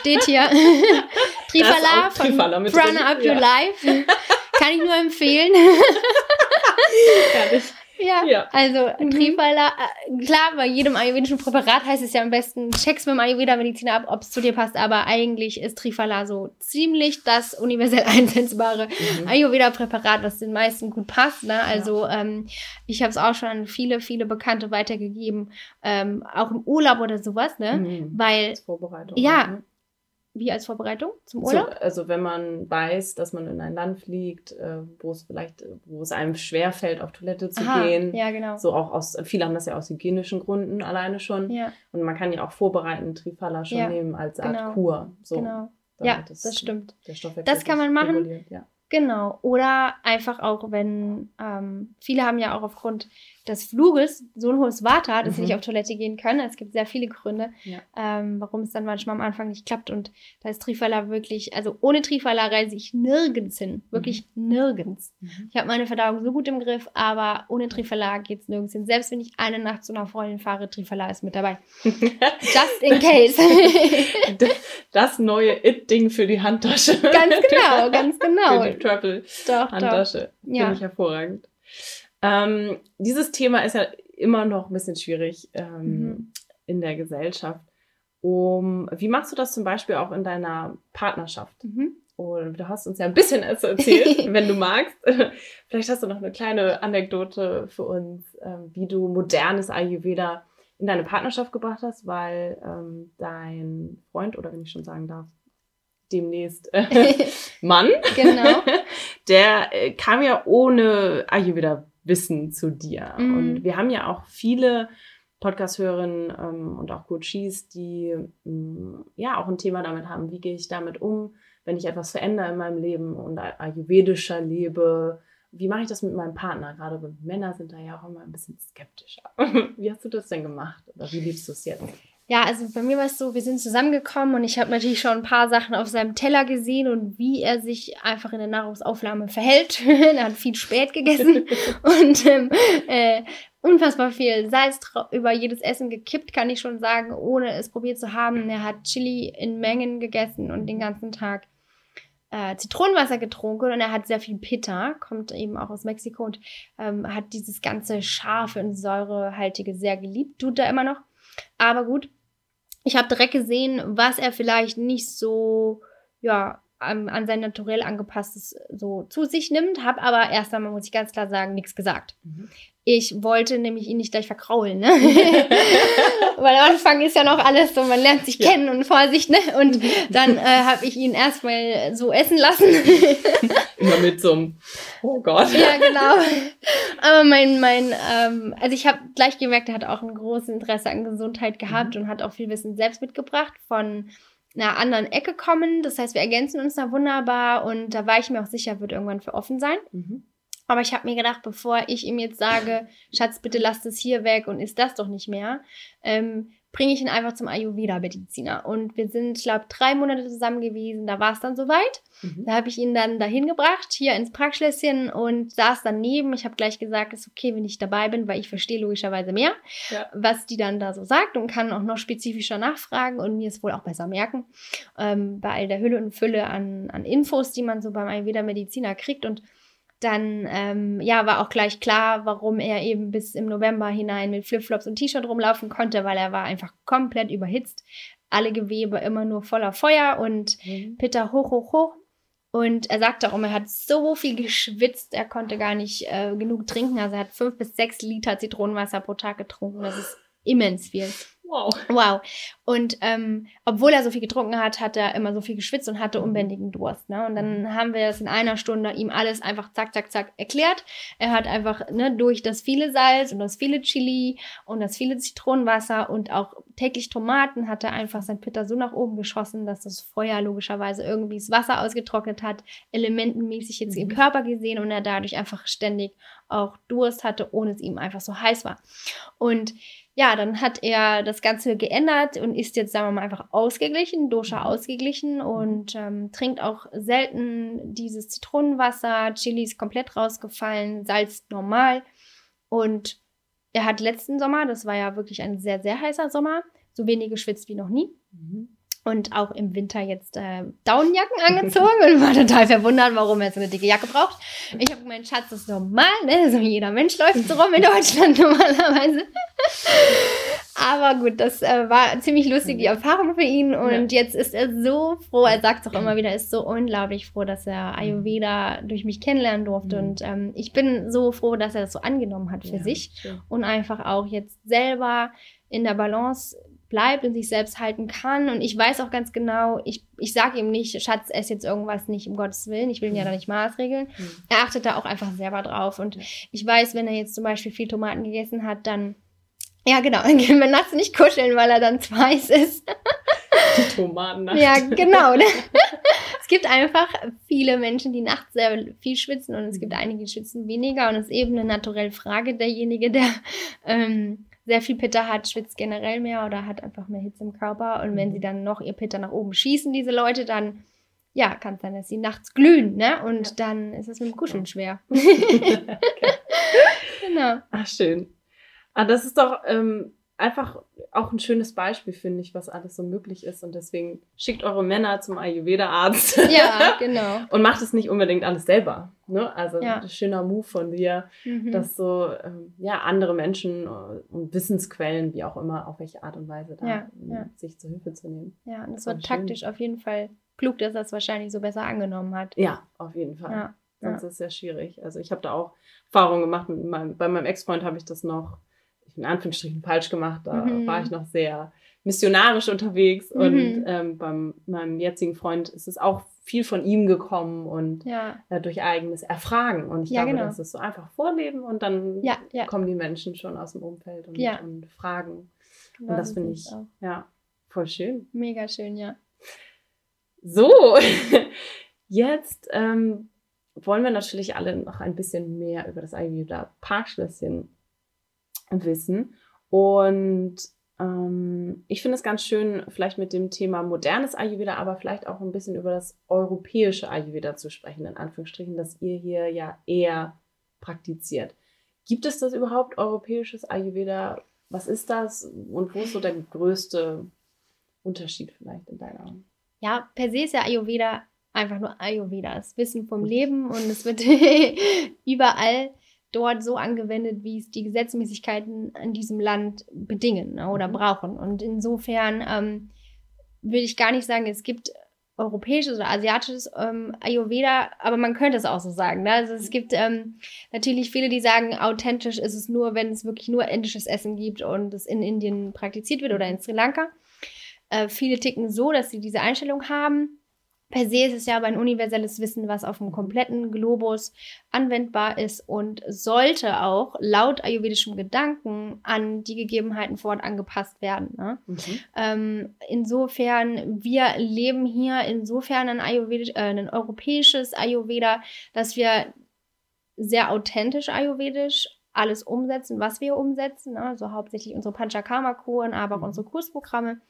Steht hier. Trifala von Prana Up Your Life. Kann ich nur empfehlen. Herrlich. Ja, ja. also mhm. Trifala, äh, klar, bei jedem ayurvedischen Präparat heißt es ja am besten, check's mit dem Ayurveda-Mediziner ab, ob es zu dir passt, aber eigentlich ist Trifala so ziemlich das universell einsetzbare mhm. Ayurveda-Präparat, was den meisten gut passt. Ne? Also ja. ähm, ich habe es auch schon an viele, viele Bekannte weitergegeben, ähm, auch im Urlaub oder sowas, ne? Mhm. Weil. Ja? Wie als Vorbereitung zum Urlaub? So, also wenn man weiß, dass man in ein Land fliegt, äh, wo es vielleicht, wo es einem schwerfällt, auf Toilette zu Aha, gehen. Ja, genau. So auch aus, viele haben das ja aus hygienischen Gründen alleine schon. Ja. Und man kann ja auch vorbereiten, Trifala schon ja, nehmen als Art genau, Kur. So, genau. Ja, das, das stimmt. das kann man machen. Ja. Genau. Oder einfach auch, wenn ähm, viele haben ja auch aufgrund des Fluges so ein hohes Vata, dass mhm. sie nicht auf Toilette gehen können. Es gibt sehr viele Gründe, ja. ähm, warum es dann manchmal am Anfang nicht klappt. Und da ist Trifala wirklich, also ohne Trifala reise ich nirgends hin. Wirklich mhm. nirgends. Mhm. Ich habe meine Verdauung so gut im Griff, aber ohne Trifala geht es nirgends hin. Selbst wenn ich eine Nacht zu einer Freundin fahre, Trifala ist mit dabei. Just in case. das neue It-Ding für die Handtasche. Ganz genau, ganz genau. Für die Travel-Handtasche. Ja. Finde ich hervorragend. Ähm, dieses Thema ist ja immer noch ein bisschen schwierig ähm, mhm. in der Gesellschaft. Um, wie machst du das zum Beispiel auch in deiner Partnerschaft? Mhm. Und du hast uns ja ein bisschen erzählt, wenn du magst. Vielleicht hast du noch eine kleine Anekdote für uns, ähm, wie du modernes Ayurveda in deine Partnerschaft gebracht hast, weil ähm, dein Freund, oder wenn ich schon sagen darf, demnächst äh, Mann, genau. der äh, kam ja ohne Ayurveda Wissen zu dir. Mhm. Und wir haben ja auch viele Podcast-Hörerinnen ähm, und auch Coaches, die mh, mm, ja auch ein Thema damit haben, wie gehe ich damit um, wenn ich etwas verändere in meinem Leben und ayurvedischer lebe. Wie mache ich das mit meinem Partner? Gerade Männer sind da ja auch immer ein bisschen skeptischer. wie hast du das denn gemacht? Oder wie liebst du es jetzt? Ja, also bei mir war es so, wir sind zusammengekommen und ich habe natürlich schon ein paar Sachen auf seinem Teller gesehen und wie er sich einfach in der Nahrungsaufnahme verhält. er hat viel spät gegessen und ähm, äh, unfassbar viel Salz über jedes Essen gekippt, kann ich schon sagen, ohne es probiert zu haben. Er hat Chili in Mengen gegessen und den ganzen Tag äh, Zitronenwasser getrunken und er hat sehr viel Pitta, kommt eben auch aus Mexiko und ähm, hat dieses ganze scharfe und säurehaltige sehr geliebt, tut er immer noch. Aber gut, ich habe direkt gesehen, was er vielleicht nicht so, ja, ähm, an sein Naturell angepasstes so zu sich nimmt, habe aber erst einmal, muss ich ganz klar sagen, nichts gesagt. Mhm. Ich wollte nämlich ihn nicht gleich verkraulen, ne? Weil am Anfang ist ja noch alles so, man lernt sich ja. kennen und Vorsicht, ne? Und dann äh, habe ich ihn erstmal so essen lassen. Immer mit so einem, oh Gott. Ja, genau. Aber mein, mein, ähm, also ich habe gleich gemerkt, er hat auch ein großes Interesse an Gesundheit gehabt mhm. und hat auch viel Wissen selbst mitgebracht von einer anderen Ecke kommen. Das heißt, wir ergänzen uns da wunderbar und da war ich mir auch sicher, wird irgendwann für offen sein. Mhm. Aber ich habe mir gedacht, bevor ich ihm jetzt sage, Schatz, bitte lass das hier weg und ist das doch nicht mehr, ähm, bringe ich ihn einfach zum Ayurveda-Mediziner. Und wir sind, ich glaube, drei Monate zusammen gewesen. Da war es dann soweit. Mhm. Da habe ich ihn dann dahin gebracht, hier ins Praxschlösschen und saß daneben. Ich habe gleich gesagt, es ist okay, wenn ich dabei bin, weil ich verstehe logischerweise mehr, ja. was die dann da so sagt und kann auch noch spezifischer nachfragen und mir es wohl auch besser merken. Ähm, bei all der Hülle und Fülle an, an Infos, die man so beim Ayurveda-Mediziner kriegt. Und dann ähm, ja, war auch gleich klar, warum er eben bis im November hinein mit Flipflops und T-Shirt rumlaufen konnte, weil er war einfach komplett überhitzt. Alle Gewebe immer nur voller Feuer und mhm. Peter hoch, hoch, hoch. Und er sagte auch, er hat so viel geschwitzt, er konnte gar nicht äh, genug trinken. Also er hat fünf bis sechs Liter Zitronenwasser pro Tag getrunken. Das ist immens viel. Wow. Wow. Und ähm, obwohl er so viel getrunken hat, hat er immer so viel geschwitzt und hatte unbändigen Durst. Ne? Und dann haben wir das in einer Stunde ihm alles einfach zack, zack, zack erklärt. Er hat einfach ne, durch das viele Salz und das viele Chili und das viele Zitronenwasser und auch täglich Tomaten hat er einfach sein Pitter so nach oben geschossen, dass das Feuer logischerweise irgendwie das Wasser ausgetrocknet hat, elementenmäßig jetzt mhm. im Körper gesehen und er dadurch einfach ständig auch Durst hatte, ohne es ihm einfach so heiß war. Und ja, dann hat er das Ganze geändert und ist jetzt, sagen wir mal, einfach ausgeglichen, Dosha mhm. ausgeglichen und ähm, trinkt auch selten dieses Zitronenwasser. Chili ist komplett rausgefallen, Salz normal. Und er hat letzten Sommer, das war ja wirklich ein sehr, sehr heißer Sommer, so wenig geschwitzt wie noch nie. Mhm und auch im Winter jetzt äh, Daunenjacken angezogen und war total verwundert, warum er so eine dicke Jacke braucht. Ich habe gemeint, Schatz, das ist normal, ne? So jeder Mensch läuft so rum in Deutschland normalerweise. Aber gut, das äh, war ziemlich lustig, die Erfahrung für ihn. Und ja. jetzt ist er so froh, er sagt es auch immer wieder, ist so unglaublich froh, dass er Ayurveda durch mich kennenlernen durfte. Mhm. Und ähm, ich bin so froh, dass er das so angenommen hat für ja, sich schön. und einfach auch jetzt selber in der Balance bleibt und sich selbst halten kann. Und ich weiß auch ganz genau, ich, ich sage ihm nicht, Schatz, ess jetzt irgendwas nicht, um Gottes Willen. Ich will ihn ja da nicht maßregeln. Mhm. Er achtet da auch einfach selber drauf. Und ich weiß, wenn er jetzt zum Beispiel viel Tomaten gegessen hat, dann, ja genau, dann gehen wir nachts nicht kuscheln, weil er dann zu heiß ist. Die Tomaten Ja, genau. es gibt einfach viele Menschen, die nachts sehr viel schwitzen und es gibt mhm. einige, die schwitzen weniger. Und es ist eben eine naturelle Frage. Derjenige, der ähm, sehr viel Pitter hat, schwitzt generell mehr oder hat einfach mehr Hitze im Körper. Und wenn sie mhm. dann noch ihr Pitter nach oben schießen, diese Leute, dann ja, kann es sein, dass sie nachts glühen, ne? Und ja. dann ist es mit dem Kuscheln schwer. okay. genau. Ach, schön. Ah, das ist doch ähm, einfach auch ein schönes Beispiel, finde ich, was alles so möglich ist. Und deswegen schickt eure Männer zum Ayurveda-Arzt. Ja, genau. und macht es nicht unbedingt alles selber. Ne? Also ja. ein schöner Move von dir, mhm. dass so ähm, ja, andere Menschen äh, und Wissensquellen, wie auch immer, auf welche Art und Weise da ja, ja. sich zur Hilfe zu nehmen. Ja, und das war taktisch auf jeden Fall klug, dass er es wahrscheinlich so besser angenommen hat. Ja, auf jeden Fall. Sonst ist es sehr schwierig. Also ich habe da auch Erfahrungen gemacht. Meinem, bei meinem Ex-Freund habe ich das noch in Anführungsstrichen falsch gemacht. Da mhm. war ich noch sehr missionarisch unterwegs mhm. und ähm, bei meinem jetzigen Freund ist es auch viel von ihm gekommen und ja. äh, durch eigenes Erfragen. Und ich ja, glaube, genau. das ist so einfach vorleben und dann ja, kommen die Menschen schon aus dem Umfeld und, und fragen. Genau, und das finde ich auch. ja voll schön. Mega schön, ja. So, jetzt ähm, wollen wir natürlich alle noch ein bisschen mehr über das Ayurveda Parkschlösschen wissen. Und ähm, ich finde es ganz schön, vielleicht mit dem Thema modernes Ayurveda, aber vielleicht auch ein bisschen über das europäische Ayurveda zu sprechen, in Anführungsstrichen, das ihr hier ja eher praktiziert. Gibt es das überhaupt, europäisches Ayurveda? Was ist das und wo ist so der größte Unterschied vielleicht in deiner Augen? Ja, per se ist ja Ayurveda einfach nur Ayurveda, das Wissen vom Leben und es wird überall dort so angewendet, wie es die Gesetzmäßigkeiten in diesem Land bedingen ne, oder mhm. brauchen. Und insofern ähm, würde ich gar nicht sagen, es gibt europäisches oder asiatisches ähm, Ayurveda, aber man könnte es auch so sagen. Ne? Also es gibt ähm, natürlich viele, die sagen, authentisch ist es nur, wenn es wirklich nur indisches Essen gibt und es in Indien praktiziert wird oder in Sri Lanka. Äh, viele ticken so, dass sie diese Einstellung haben. Per se ist es ja aber ein universelles Wissen, was auf dem kompletten Globus anwendbar ist und sollte auch laut ayurvedischem Gedanken an die Gegebenheiten vor Ort angepasst werden. Ne? Mhm. Ähm, insofern, wir leben hier insofern ein, Ayurvedisch, äh, ein europäisches Ayurveda, dass wir sehr authentisch ayurvedisch alles umsetzen, was wir umsetzen. Also hauptsächlich unsere Panchakarma-Kuren, aber auch mhm. unsere Kursprogramme.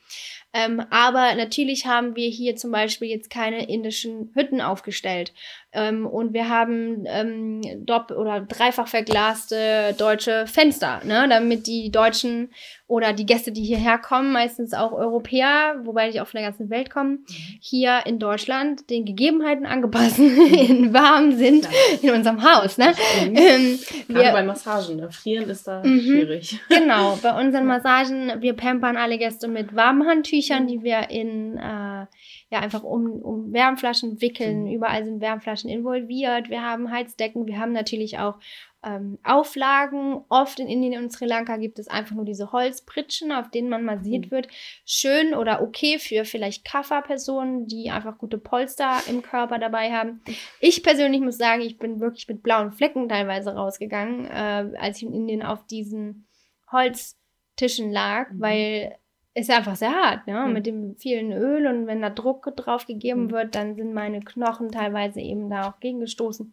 Ähm, aber natürlich haben wir hier zum Beispiel jetzt keine indischen Hütten aufgestellt. Ähm, und wir haben ähm, dopp- oder dreifach verglaste deutsche Fenster, ne, damit die Deutschen oder die Gäste, die hierher kommen, meistens auch Europäer, wobei die auch von der ganzen Welt kommen, mhm. hier in Deutschland den Gegebenheiten angepasst in warm sind ja. in unserem Haus. Ne? Ähm, Gerade bei Massagen, ne? frieren ist da mhm. schwierig. Genau, bei unseren Massagen, wir pampern alle Gäste mit warmen Handtüchern, mhm. die wir in äh, ja einfach um, um Wärmflaschen wickeln. Mhm. Überall sind Wärmflaschen involviert. Wir haben Heizdecken. Wir haben natürlich auch ähm, Auflagen. Oft in Indien und Sri Lanka gibt es einfach nur diese Holzpritschen, auf denen man massiert mhm. wird. Schön oder okay für vielleicht Kafferpersonen, die einfach gute Polster im Körper dabei haben. Ich persönlich muss sagen, ich bin wirklich mit blauen Flecken teilweise rausgegangen, äh, als ich in Indien auf diesen Holztischen lag, mhm. weil ist einfach sehr hart, ne? Mhm. Mit dem vielen Öl und wenn da Druck drauf gegeben mhm. wird, dann sind meine Knochen teilweise eben da auch gegengestoßen.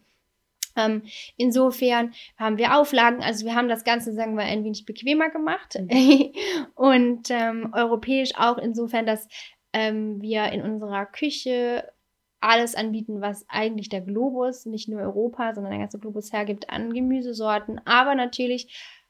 Ähm, insofern haben wir Auflagen, also wir haben das Ganze, sagen wir, ein wenig bequemer gemacht mhm. und ähm, europäisch auch insofern, dass ähm, wir in unserer Küche alles anbieten, was eigentlich der Globus, nicht nur Europa, sondern der ganze Globus hergibt an Gemüsesorten, aber natürlich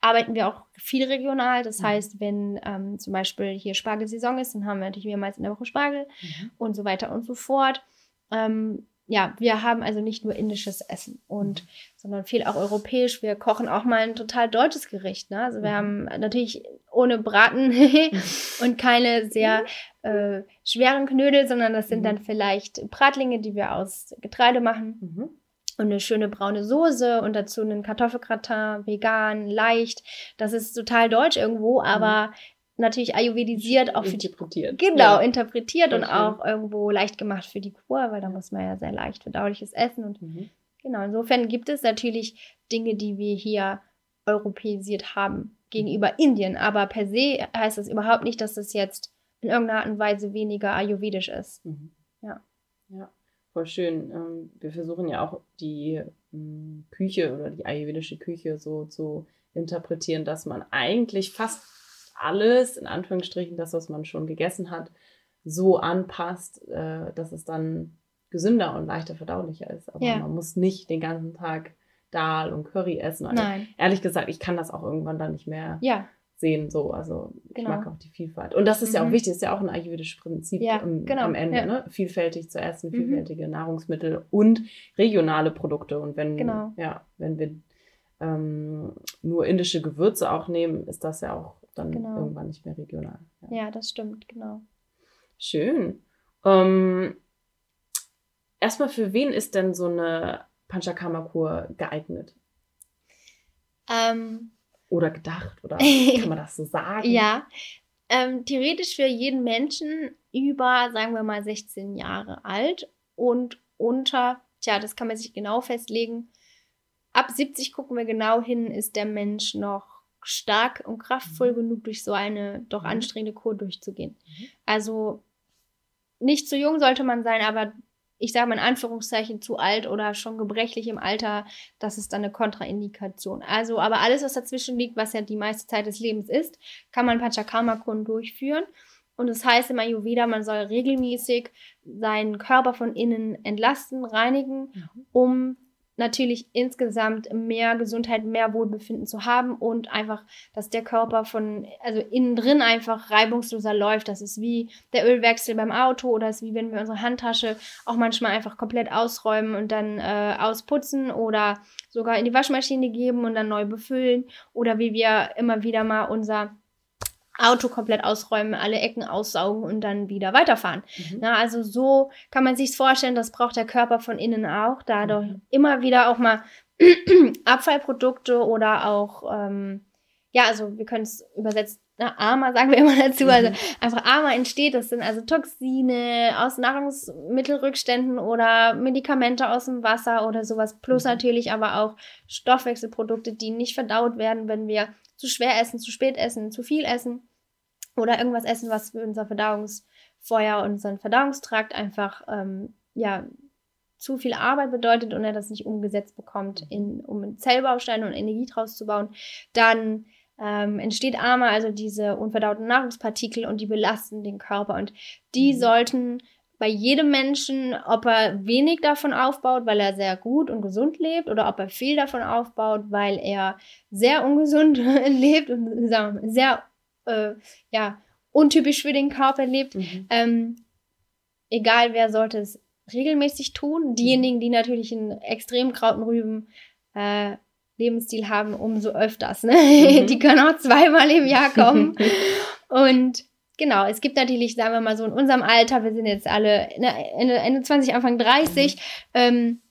arbeiten wir auch viel regional. Das mhm. heißt, wenn ähm, zum Beispiel hier Spargelsaison ist, dann haben wir natürlich mehrmals in der Woche Spargel mhm. und so weiter und so fort. Ähm, ja, wir haben also nicht nur indisches Essen und mhm. sondern viel auch europäisch. Wir kochen auch mal ein total deutsches Gericht. Ne? Also wir mhm. haben natürlich ohne Braten und keine sehr äh, schweren Knödel, sondern das sind mhm. dann vielleicht Bratlinge, die wir aus Getreide machen. Und eine schöne braune Soße und dazu einen Kartoffelgratin, vegan, leicht. Das ist total deutsch irgendwo, mhm. aber mhm. natürlich ayurvedisiert auch interpretiert. für die, genau, ja. interpretiert und auch irgendwo leicht gemacht für die Kur, weil da muss man ja sehr leicht verdauliches essen und mhm. genau, insofern gibt es natürlich Dinge, die wir hier europäisiert haben gegenüber mhm. Indien, aber per se heißt das überhaupt nicht, dass das jetzt in irgendeiner Art und Weise weniger ayurvedisch ist. Mhm. Ja. Ja voll schön. Ähm, wir versuchen ja auch die ähm, Küche oder die ayurvedische Küche so zu interpretieren, dass man eigentlich fast alles, in Anführungsstrichen, das, was man schon gegessen hat, so anpasst, äh, dass es dann gesünder und leichter verdaulicher ist. Aber ja. man muss nicht den ganzen Tag Dal und Curry essen. Also Nein. Ehrlich gesagt, ich kann das auch irgendwann dann nicht mehr. Ja sehen. So, also genau. ich mag auch die Vielfalt. Und das ist mhm. ja auch mhm. wichtig, ist ja auch ein ayurvedisches Prinzip ja, am, genau. am Ende. Ja. Ne? Vielfältig zu essen, mhm. vielfältige. Nahrungsmittel und regionale Produkte. Und wenn, genau. ja, wenn wir ähm, nur indische Gewürze auch nehmen, ist das ja auch dann genau. irgendwann nicht mehr regional. Ja. ja, das stimmt, genau. Schön. Ähm, erstmal, für wen ist denn so eine Panchakarma-Kur geeignet? Ähm, oder gedacht? Oder kann man das so sagen? ja. Ähm, theoretisch für jeden Menschen über, sagen wir mal, 16 Jahre alt und unter, tja, das kann man sich genau festlegen. Ab 70 gucken wir genau hin, ist der Mensch noch stark und kraftvoll mhm. genug, durch so eine doch mhm. anstrengende Kur durchzugehen. Mhm. Also nicht zu jung sollte man sein, aber ich sage mal in Anführungszeichen, zu alt oder schon gebrechlich im Alter, das ist dann eine Kontraindikation. Also, aber alles, was dazwischen liegt, was ja die meiste Zeit des Lebens ist, kann man Panchakarma-Kuren durchführen. Und das heißt im Ayurveda, man soll regelmäßig seinen Körper von innen entlasten, reinigen, mhm. um natürlich insgesamt mehr Gesundheit, mehr Wohlbefinden zu haben und einfach, dass der Körper von, also innen drin einfach reibungsloser läuft. Das ist wie der Ölwechsel beim Auto oder ist wie wenn wir unsere Handtasche auch manchmal einfach komplett ausräumen und dann äh, ausputzen oder sogar in die Waschmaschine geben und dann neu befüllen oder wie wir immer wieder mal unser Auto komplett ausräumen, alle Ecken aussaugen und dann wieder weiterfahren. Mhm. Na, also so kann man sich vorstellen, das braucht der Körper von innen auch, dadurch mhm. immer wieder auch mal Abfallprodukte oder auch, ähm, ja, also wir können es übersetzt, na, Armer sagen wir immer dazu, also mhm. einfach Armer entsteht, das sind also Toxine aus Nahrungsmittelrückständen oder Medikamente aus dem Wasser oder sowas, plus mhm. natürlich aber auch Stoffwechselprodukte, die nicht verdaut werden, wenn wir zu schwer essen, zu spät essen, zu viel essen oder irgendwas essen, was für unser Verdauungsfeuer und unseren Verdauungstrakt einfach, ähm, ja, zu viel Arbeit bedeutet und er das nicht umgesetzt bekommt, in, um Zellbausteine und Energie draus zu bauen, dann ähm, entsteht Armer, also diese unverdauten Nahrungspartikel und die belasten den Körper. Und die mhm. sollten bei jedem Menschen, ob er wenig davon aufbaut, weil er sehr gut und gesund lebt, oder ob er viel davon aufbaut, weil er sehr ungesund lebt und sehr äh, ja, untypisch für den Körper lebt. Mhm. Ähm, egal wer sollte es regelmäßig tun. Diejenigen, die natürlich einen extrem Krautenrüben äh, Lebensstil haben, umso öfters. Ne? Mhm. Die können auch zweimal im Jahr kommen. Und genau, es gibt natürlich, sagen wir mal so in unserem Alter, wir sind jetzt alle Ende, Ende 20, Anfang 30, mhm. ähm,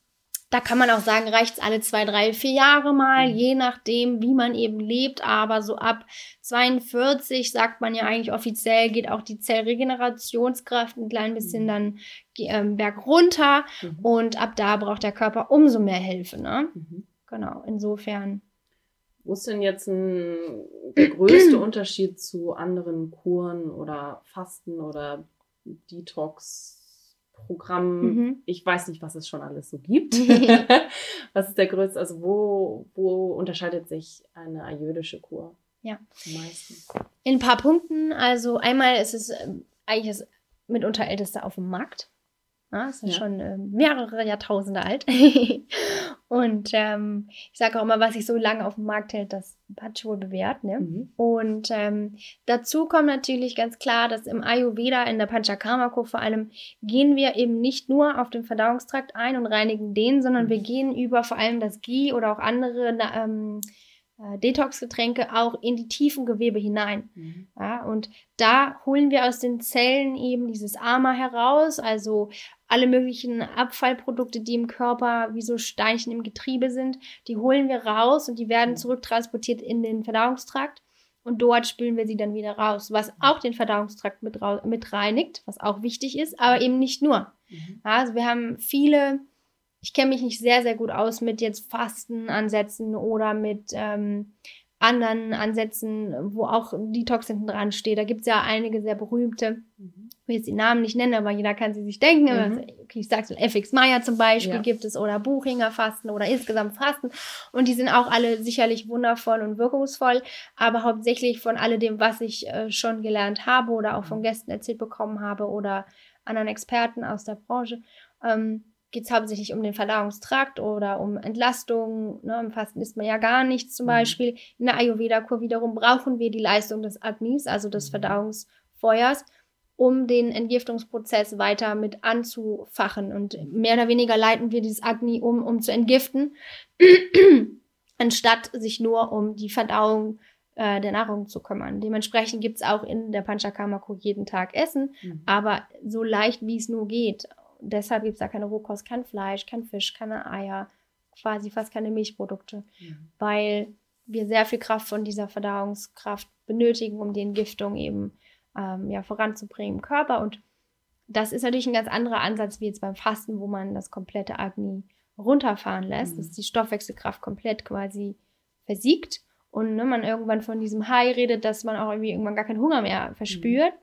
da kann man auch sagen, reicht es alle zwei, drei, vier Jahre mal, mhm. je nachdem, wie man eben lebt. Aber so ab 42 sagt man ja eigentlich offiziell, geht auch die Zellregenerationskraft ein klein bisschen mhm. dann ähm, berg runter. Mhm. Und ab da braucht der Körper umso mehr Hilfe. Ne? Mhm. Genau, insofern. Wo ist denn jetzt ein, der größte Unterschied zu anderen Kuren oder Fasten oder Detox? Programm, mhm. ich weiß nicht, was es schon alles so gibt. was ist der größte, also wo, wo unterscheidet sich eine ayurvedische Kur? Ja. Am meisten? In ein paar Punkten. Also einmal ist es äh, eigentlich das mitunter älteste auf dem Markt. Ja, ist ja, ja. schon äh, mehrere Jahrtausende alt. und ähm, ich sage auch immer, was sich so lange auf dem Markt hält, das hat wohl bewährt. Ne? Mhm. Und ähm, dazu kommt natürlich ganz klar, dass im Ayurveda, in der Panchakarma-Kur vor allem, gehen wir eben nicht nur auf den Verdauungstrakt ein und reinigen den, sondern mhm. wir gehen über vor allem das Ghee oder auch andere ähm, äh, Detox-Getränke auch in die tiefen Gewebe hinein. Mhm. Ja, und da holen wir aus den Zellen eben dieses Ama heraus, also alle möglichen Abfallprodukte, die im Körper wie so Steinchen im Getriebe sind, die holen wir raus und die werden zurücktransportiert in den Verdauungstrakt. Und dort spülen wir sie dann wieder raus, was auch den Verdauungstrakt mit, mit reinigt, was auch wichtig ist, aber eben nicht nur. Mhm. Also wir haben viele ich kenne mich nicht sehr, sehr gut aus mit jetzt Fastenansätzen oder mit ähm, anderen Ansätzen, wo auch Detox hinten dran steht. Da gibt es ja einige sehr berühmte. Mhm. Ich will jetzt die Namen nicht nennen, aber jeder kann sie sich denken. Mhm. Also, okay, ich sag's, FX Meyer zum Beispiel ja. gibt es oder Buchinger Fasten oder insgesamt Fasten. Und die sind auch alle sicherlich wundervoll und wirkungsvoll. Aber hauptsächlich von alledem, was ich äh, schon gelernt habe oder auch von Gästen erzählt bekommen habe oder anderen Experten aus der Branche, ähm, geht es hauptsächlich um den Verdauungstrakt oder um Entlastung. Ne? Im Fasten isst man ja gar nichts zum mhm. Beispiel. In der Ayurveda-Kur wiederum brauchen wir die Leistung des Agnis, also des mhm. Verdauungsfeuers, um den Entgiftungsprozess weiter mit anzufachen. Und mehr oder weniger leiten wir dieses Agni um, um zu entgiften, anstatt sich nur um die Verdauung äh, der Nahrung zu kümmern. Dementsprechend gibt es auch in der Panchakarma-Kur jeden Tag Essen, mhm. aber so leicht wie es nur geht deshalb gibt es da keine Rohkost, kein Fleisch, kein Fisch, keine Eier, quasi fast keine Milchprodukte, mhm. weil wir sehr viel Kraft von dieser Verdauungskraft benötigen, um die Entgiftung eben ähm, ja, voranzubringen im Körper. Und das ist natürlich ein ganz anderer Ansatz wie jetzt beim Fasten, wo man das komplette Agni runterfahren lässt, mhm. dass die Stoffwechselkraft komplett quasi versiegt und ne, man irgendwann von diesem High redet, dass man auch irgendwie irgendwann gar keinen Hunger mehr verspürt,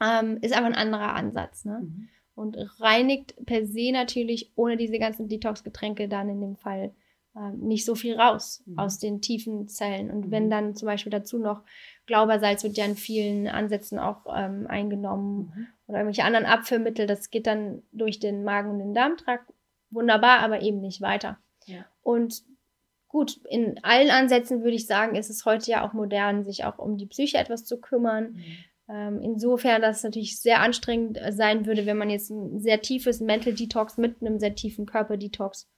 mhm. ähm, ist einfach ein anderer Ansatz. Ne? Mhm und reinigt per se natürlich ohne diese ganzen Detox-Getränke dann in dem Fall äh, nicht so viel raus mhm. aus den tiefen Zellen. Und mhm. wenn dann zum Beispiel dazu noch Glaubersalz wird ja in vielen Ansätzen auch ähm, eingenommen mhm. oder irgendwelche anderen Abführmittel, das geht dann durch den Magen und den Darmtrakt wunderbar, aber eben nicht weiter. Ja. Und gut, in allen Ansätzen würde ich sagen, ist es heute ja auch modern, sich auch um die Psyche etwas zu kümmern. Ähm, insofern, dass es natürlich sehr anstrengend sein würde, wenn man jetzt ein sehr tiefes Mental Detox mit einem sehr tiefen Körper Detox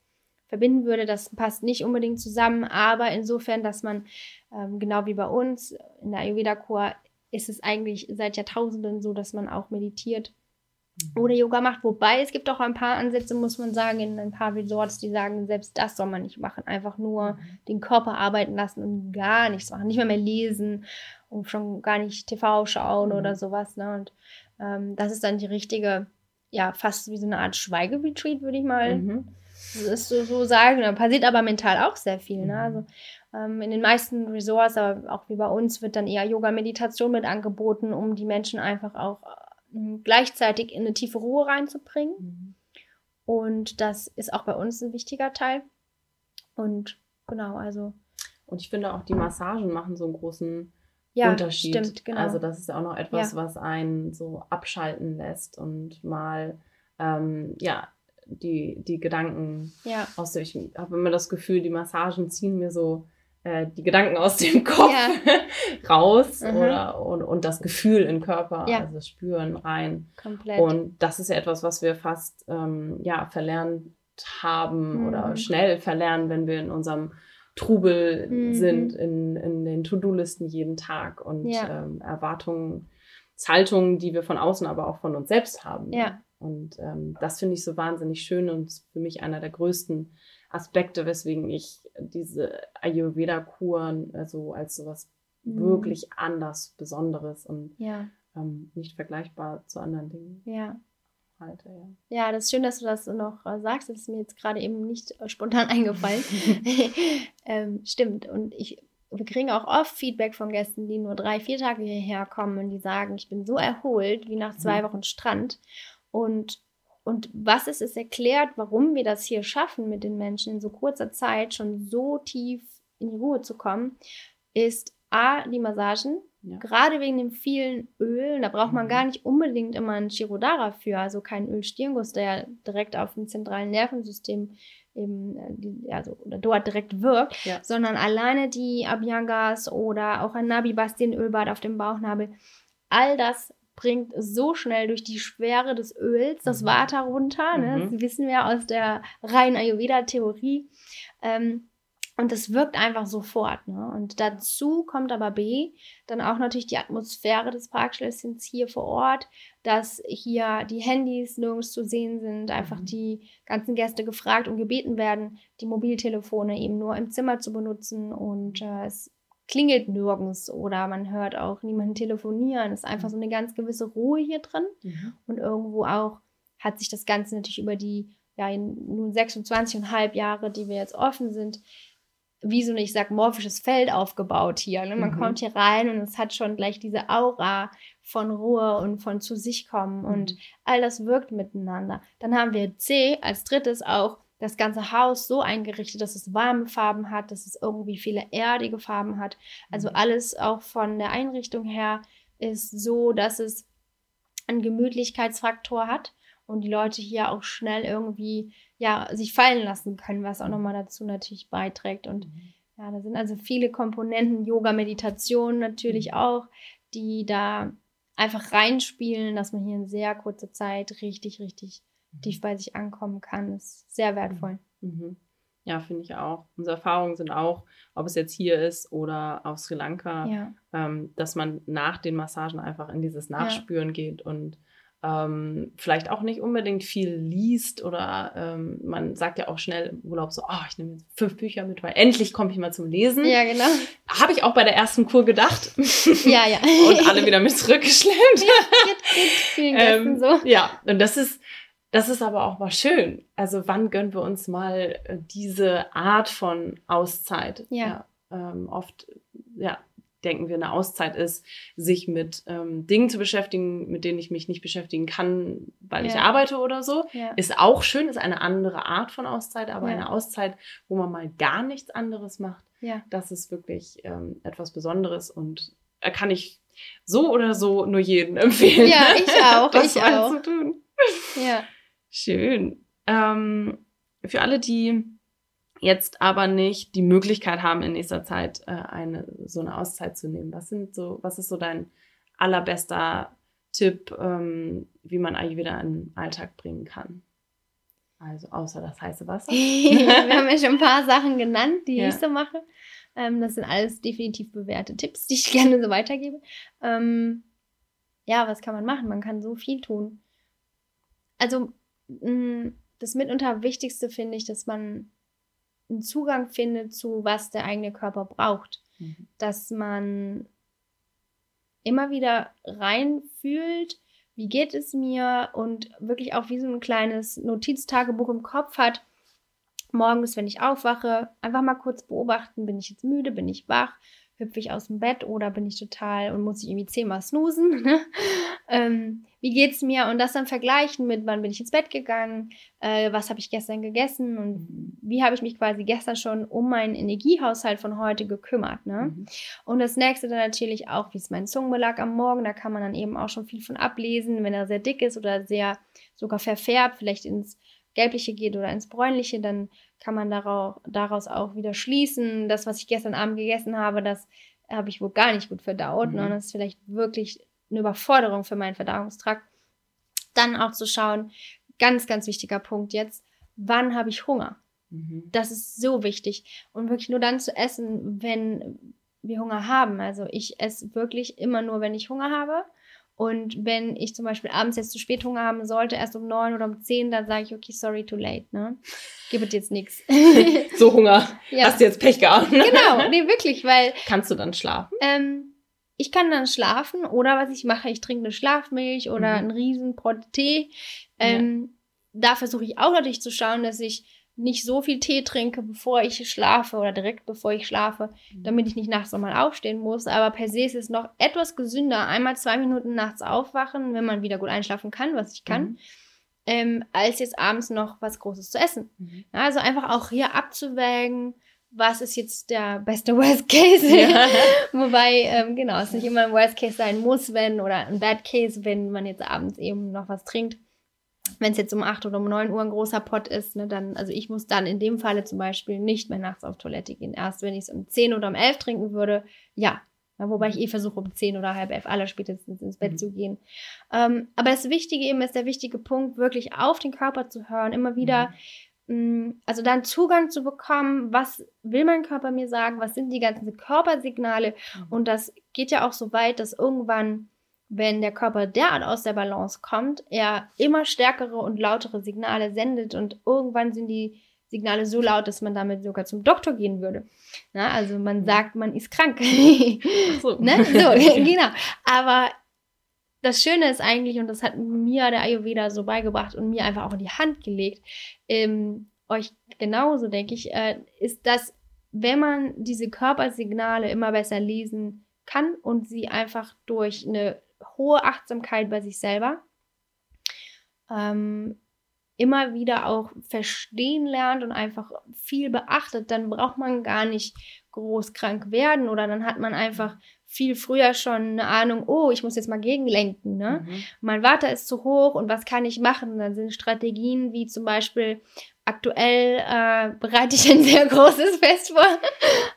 verbinden würde. Das passt nicht unbedingt zusammen, aber insofern, dass man, ähm, genau wie bei uns in der Ayurveda-Kur, ist es eigentlich seit Jahrtausenden so, dass man auch meditiert. Oder Yoga macht. Wobei es gibt auch ein paar Ansätze, muss man sagen, in ein paar Resorts, die sagen, selbst das soll man nicht machen. Einfach nur mhm. den Körper arbeiten lassen und gar nichts machen. Nicht mehr mehr lesen und schon gar nicht TV schauen mhm. oder sowas. Ne? Und ähm, das ist dann die richtige, ja, fast wie so eine Art Schweigeretreat, würde ich mal mhm. das so, so sagen. Da passiert aber mental auch sehr viel. Ne? Also ähm, in den meisten Resorts, aber auch wie bei uns, wird dann eher Yoga-Meditation mit angeboten, um die Menschen einfach auch gleichzeitig in eine tiefe Ruhe reinzubringen. Mhm. Und das ist auch bei uns ein wichtiger Teil. Und genau, also. Und ich finde auch, die Massagen machen so einen großen ja, Unterschied. Stimmt, genau. Also das ist auch noch etwas, ja. was einen so abschalten lässt und mal ähm, ja die, die Gedanken ja. aus. Ich habe immer das Gefühl, die Massagen ziehen mir so äh, die Gedanken aus dem Kopf ja. raus mhm. oder und, und das Gefühl im Körper, ja. also das Spüren rein. Komplett. Und das ist ja etwas, was wir fast ähm, ja verlernt haben mhm. oder schnell verlernen, wenn wir in unserem Trubel mhm. sind in, in den To-Do-Listen jeden Tag und ja. ähm, Erwartungen, Haltungen, die wir von außen, aber auch von uns selbst haben. Ja. Und ähm, das finde ich so wahnsinnig schön und für mich einer der größten Aspekte, weswegen ich diese Ayurveda-Kuren also als sowas mhm. wirklich anders Besonderes und ja. ähm, nicht vergleichbar zu anderen Dingen. Ja halte. Ja. ja, das ist schön, dass du das noch äh, sagst. Das ist mir jetzt gerade eben nicht äh, spontan eingefallen. ähm, stimmt. Und ich, wir kriegen auch oft Feedback von Gästen, die nur drei, vier Tage hierher kommen und die sagen, ich bin so erholt wie nach zwei mhm. Wochen Strand. Und, und was ist es erklärt, warum wir das hier schaffen, mit den Menschen in so kurzer Zeit schon so tief in die Ruhe zu kommen, ist A, die Massagen, ja. Gerade wegen dem vielen Öl, da braucht man mhm. gar nicht unbedingt immer einen Chirodara für, also keinen Ölstirnguss, der ja direkt auf dem zentralen Nervensystem eben, äh, also oder dort direkt wirkt, ja. sondern alleine die Abhyangas oder auch ein Nabibas, den Ölbad auf dem Bauchnabel, all das bringt so schnell durch die Schwere des Öls das mhm. Vata runter. Ne? Mhm. Das wissen wir aus der reinen Ayurveda-Theorie. Ähm, und das wirkt einfach sofort. Ne? Und dazu kommt aber B, dann auch natürlich die Atmosphäre des Parkschlösschens hier vor Ort, dass hier die Handys nirgends zu sehen sind, einfach mhm. die ganzen Gäste gefragt und gebeten werden, die Mobiltelefone eben nur im Zimmer zu benutzen und äh, es klingelt nirgends oder man hört auch niemanden telefonieren. Es ist einfach so eine ganz gewisse Ruhe hier drin mhm. und irgendwo auch hat sich das Ganze natürlich über die ja, nun 26,5 Jahre, die wir jetzt offen sind, wie so ein, ich sag, morphisches Feld aufgebaut hier. Ne? Man mhm. kommt hier rein und es hat schon gleich diese Aura von Ruhe und von zu sich kommen mhm. und all das wirkt miteinander. Dann haben wir C als drittes auch das ganze Haus so eingerichtet, dass es warme Farben hat, dass es irgendwie viele erdige Farben hat. Also mhm. alles auch von der Einrichtung her ist so, dass es einen Gemütlichkeitsfaktor hat und die Leute hier auch schnell irgendwie ja, sich fallen lassen können, was auch nochmal dazu natürlich beiträgt. Und mhm. ja, da sind also viele Komponenten, Yoga, Meditation natürlich mhm. auch, die da einfach reinspielen, dass man hier in sehr kurzer Zeit richtig, richtig mhm. tief bei sich ankommen kann. Ist sehr wertvoll. Mhm. Ja, finde ich auch. Unsere Erfahrungen sind auch, ob es jetzt hier ist oder auf Sri Lanka, ja. ähm, dass man nach den Massagen einfach in dieses Nachspüren ja. geht und ähm, vielleicht auch nicht unbedingt viel liest oder ähm, man sagt ja auch schnell im Urlaub so, oh, ich nehme fünf Bücher mit, weil endlich komme ich mal zum Lesen. Ja, genau. Habe ich auch bei der ersten Kur gedacht. Ja, ja. und alle wieder mit zurückgeschleppt. Ja, geht, geht vielen ähm, so. Ja, und das ist, das ist aber auch mal schön. Also wann gönnen wir uns mal äh, diese Art von Auszeit? Ja. ja ähm, oft, ja, denken wir, eine Auszeit ist, sich mit ähm, Dingen zu beschäftigen, mit denen ich mich nicht beschäftigen kann, weil ja. ich arbeite oder so. Ja. Ist auch schön, ist eine andere Art von Auszeit, aber ja. eine Auszeit, wo man mal gar nichts anderes macht, das ist wirklich ähm, etwas Besonderes und äh, kann ich so oder so nur jedem empfehlen. Ja, ich auch. das ich auch. zu tun. Ja. Schön. Ähm, für alle, die jetzt aber nicht die Möglichkeit haben, in nächster Zeit äh, eine so eine Auszeit zu nehmen. Was sind so, was ist so dein allerbester Tipp, ähm, wie man Ayurveda in den Alltag bringen kann? Also außer das heiße Wasser. Wir haben ja schon ein paar Sachen genannt, die ja. ich so mache. Ähm, das sind alles definitiv bewährte Tipps, die ich gerne so weitergebe. Ähm, ja, was kann man machen? Man kann so viel tun. Also das mitunter Wichtigste finde ich, dass man einen Zugang findet zu, was der eigene Körper braucht. Mhm. Dass man immer wieder reinfühlt, wie geht es mir und wirklich auch wie so ein kleines Notiztagebuch im Kopf hat. Morgens, wenn ich aufwache, einfach mal kurz beobachten, bin ich jetzt müde, bin ich wach, hüpfe ich aus dem Bett oder bin ich total und muss ich irgendwie zehnmal snoosen? Ne? ähm, wie geht's mir? Und das dann vergleichen mit, wann bin ich ins Bett gegangen, äh, was habe ich gestern gegessen und wie habe ich mich quasi gestern schon um meinen Energiehaushalt von heute gekümmert. Ne? Mhm. Und das nächste dann natürlich auch, wie ist mein Zungenbelag am Morgen? Da kann man dann eben auch schon viel von ablesen, wenn er sehr dick ist oder sehr sogar verfärbt, vielleicht ins Gelbliche geht oder ins Bräunliche, dann kann man daraus, daraus auch wieder schließen, das, was ich gestern Abend gegessen habe, das habe ich wohl gar nicht gut verdaut. Ne? Mhm. Ne? Das ist vielleicht wirklich eine Überforderung für meinen Verdauungstrakt. Dann auch zu schauen, ganz, ganz wichtiger Punkt jetzt, wann habe ich Hunger? Mhm. Das ist so wichtig. Und wirklich nur dann zu essen, wenn wir Hunger haben. Also ich esse wirklich immer nur, wenn ich Hunger habe. Und wenn ich zum Beispiel abends jetzt zu spät Hunger haben sollte, erst um neun oder um zehn, dann sage ich, okay, sorry, too late, ne? Gib es jetzt nichts. so Hunger. Ja. Hast du jetzt Pech gehabt. genau, nee, wirklich, weil. Kannst du dann schlafen? Ähm, ich kann dann schlafen oder was ich mache, ich trinke eine Schlafmilch oder mhm. einen riesen Pot Tee. Ähm, ja. Da versuche ich auch natürlich zu schauen, dass ich nicht so viel Tee trinke, bevor ich schlafe oder direkt bevor ich schlafe, mhm. damit ich nicht nachts nochmal aufstehen muss. Aber per se ist es noch etwas gesünder, einmal zwei Minuten nachts aufwachen, wenn man wieder gut einschlafen kann, was ich kann, mhm. ähm, als jetzt abends noch was Großes zu essen. Mhm. Also einfach auch hier abzuwägen, was ist jetzt der beste Worst Case. Ja. Wobei, ähm, genau, es nicht immer ein Worst Case sein muss, wenn, oder ein Bad Case, wenn man jetzt abends eben noch was trinkt wenn es jetzt um 8 oder um 9 Uhr ein großer Pott ist, ne, dann, also ich muss dann in dem Falle zum Beispiel nicht mehr nachts auf Toilette gehen. Erst wenn ich es um 10 oder um 11 trinken würde, ja. ja wobei ich eh versuche, um 10 oder halb 11 aller spätestens ins Bett mhm. zu gehen. Ähm, aber das Wichtige eben ist der wichtige Punkt, wirklich auf den Körper zu hören, immer wieder, mhm. Mh, also dann Zugang zu bekommen, was will mein Körper mir sagen, was sind die ganzen Körpersignale. Mhm. Und das geht ja auch so weit, dass irgendwann wenn der Körper derart aus der Balance kommt, er immer stärkere und lautere Signale sendet und irgendwann sind die Signale so laut, dass man damit sogar zum Doktor gehen würde. Na, also man sagt, man ist krank. so. ne? so, genau. Aber das Schöne ist eigentlich, und das hat mir der Ayurveda so beigebracht und mir einfach auch in die Hand gelegt, ähm, euch genauso, denke ich, äh, ist, dass wenn man diese Körpersignale immer besser lesen kann und sie einfach durch eine hohe Achtsamkeit bei sich selber. Ähm, immer wieder auch verstehen lernt und einfach viel beachtet, dann braucht man gar nicht groß krank werden oder dann hat man einfach viel früher schon eine Ahnung, oh, ich muss jetzt mal gegenlenken, ne? Mhm. Mein Water ist zu hoch und was kann ich machen? Dann sind Strategien wie zum Beispiel aktuell äh, bereite ich ein sehr großes Fest vor.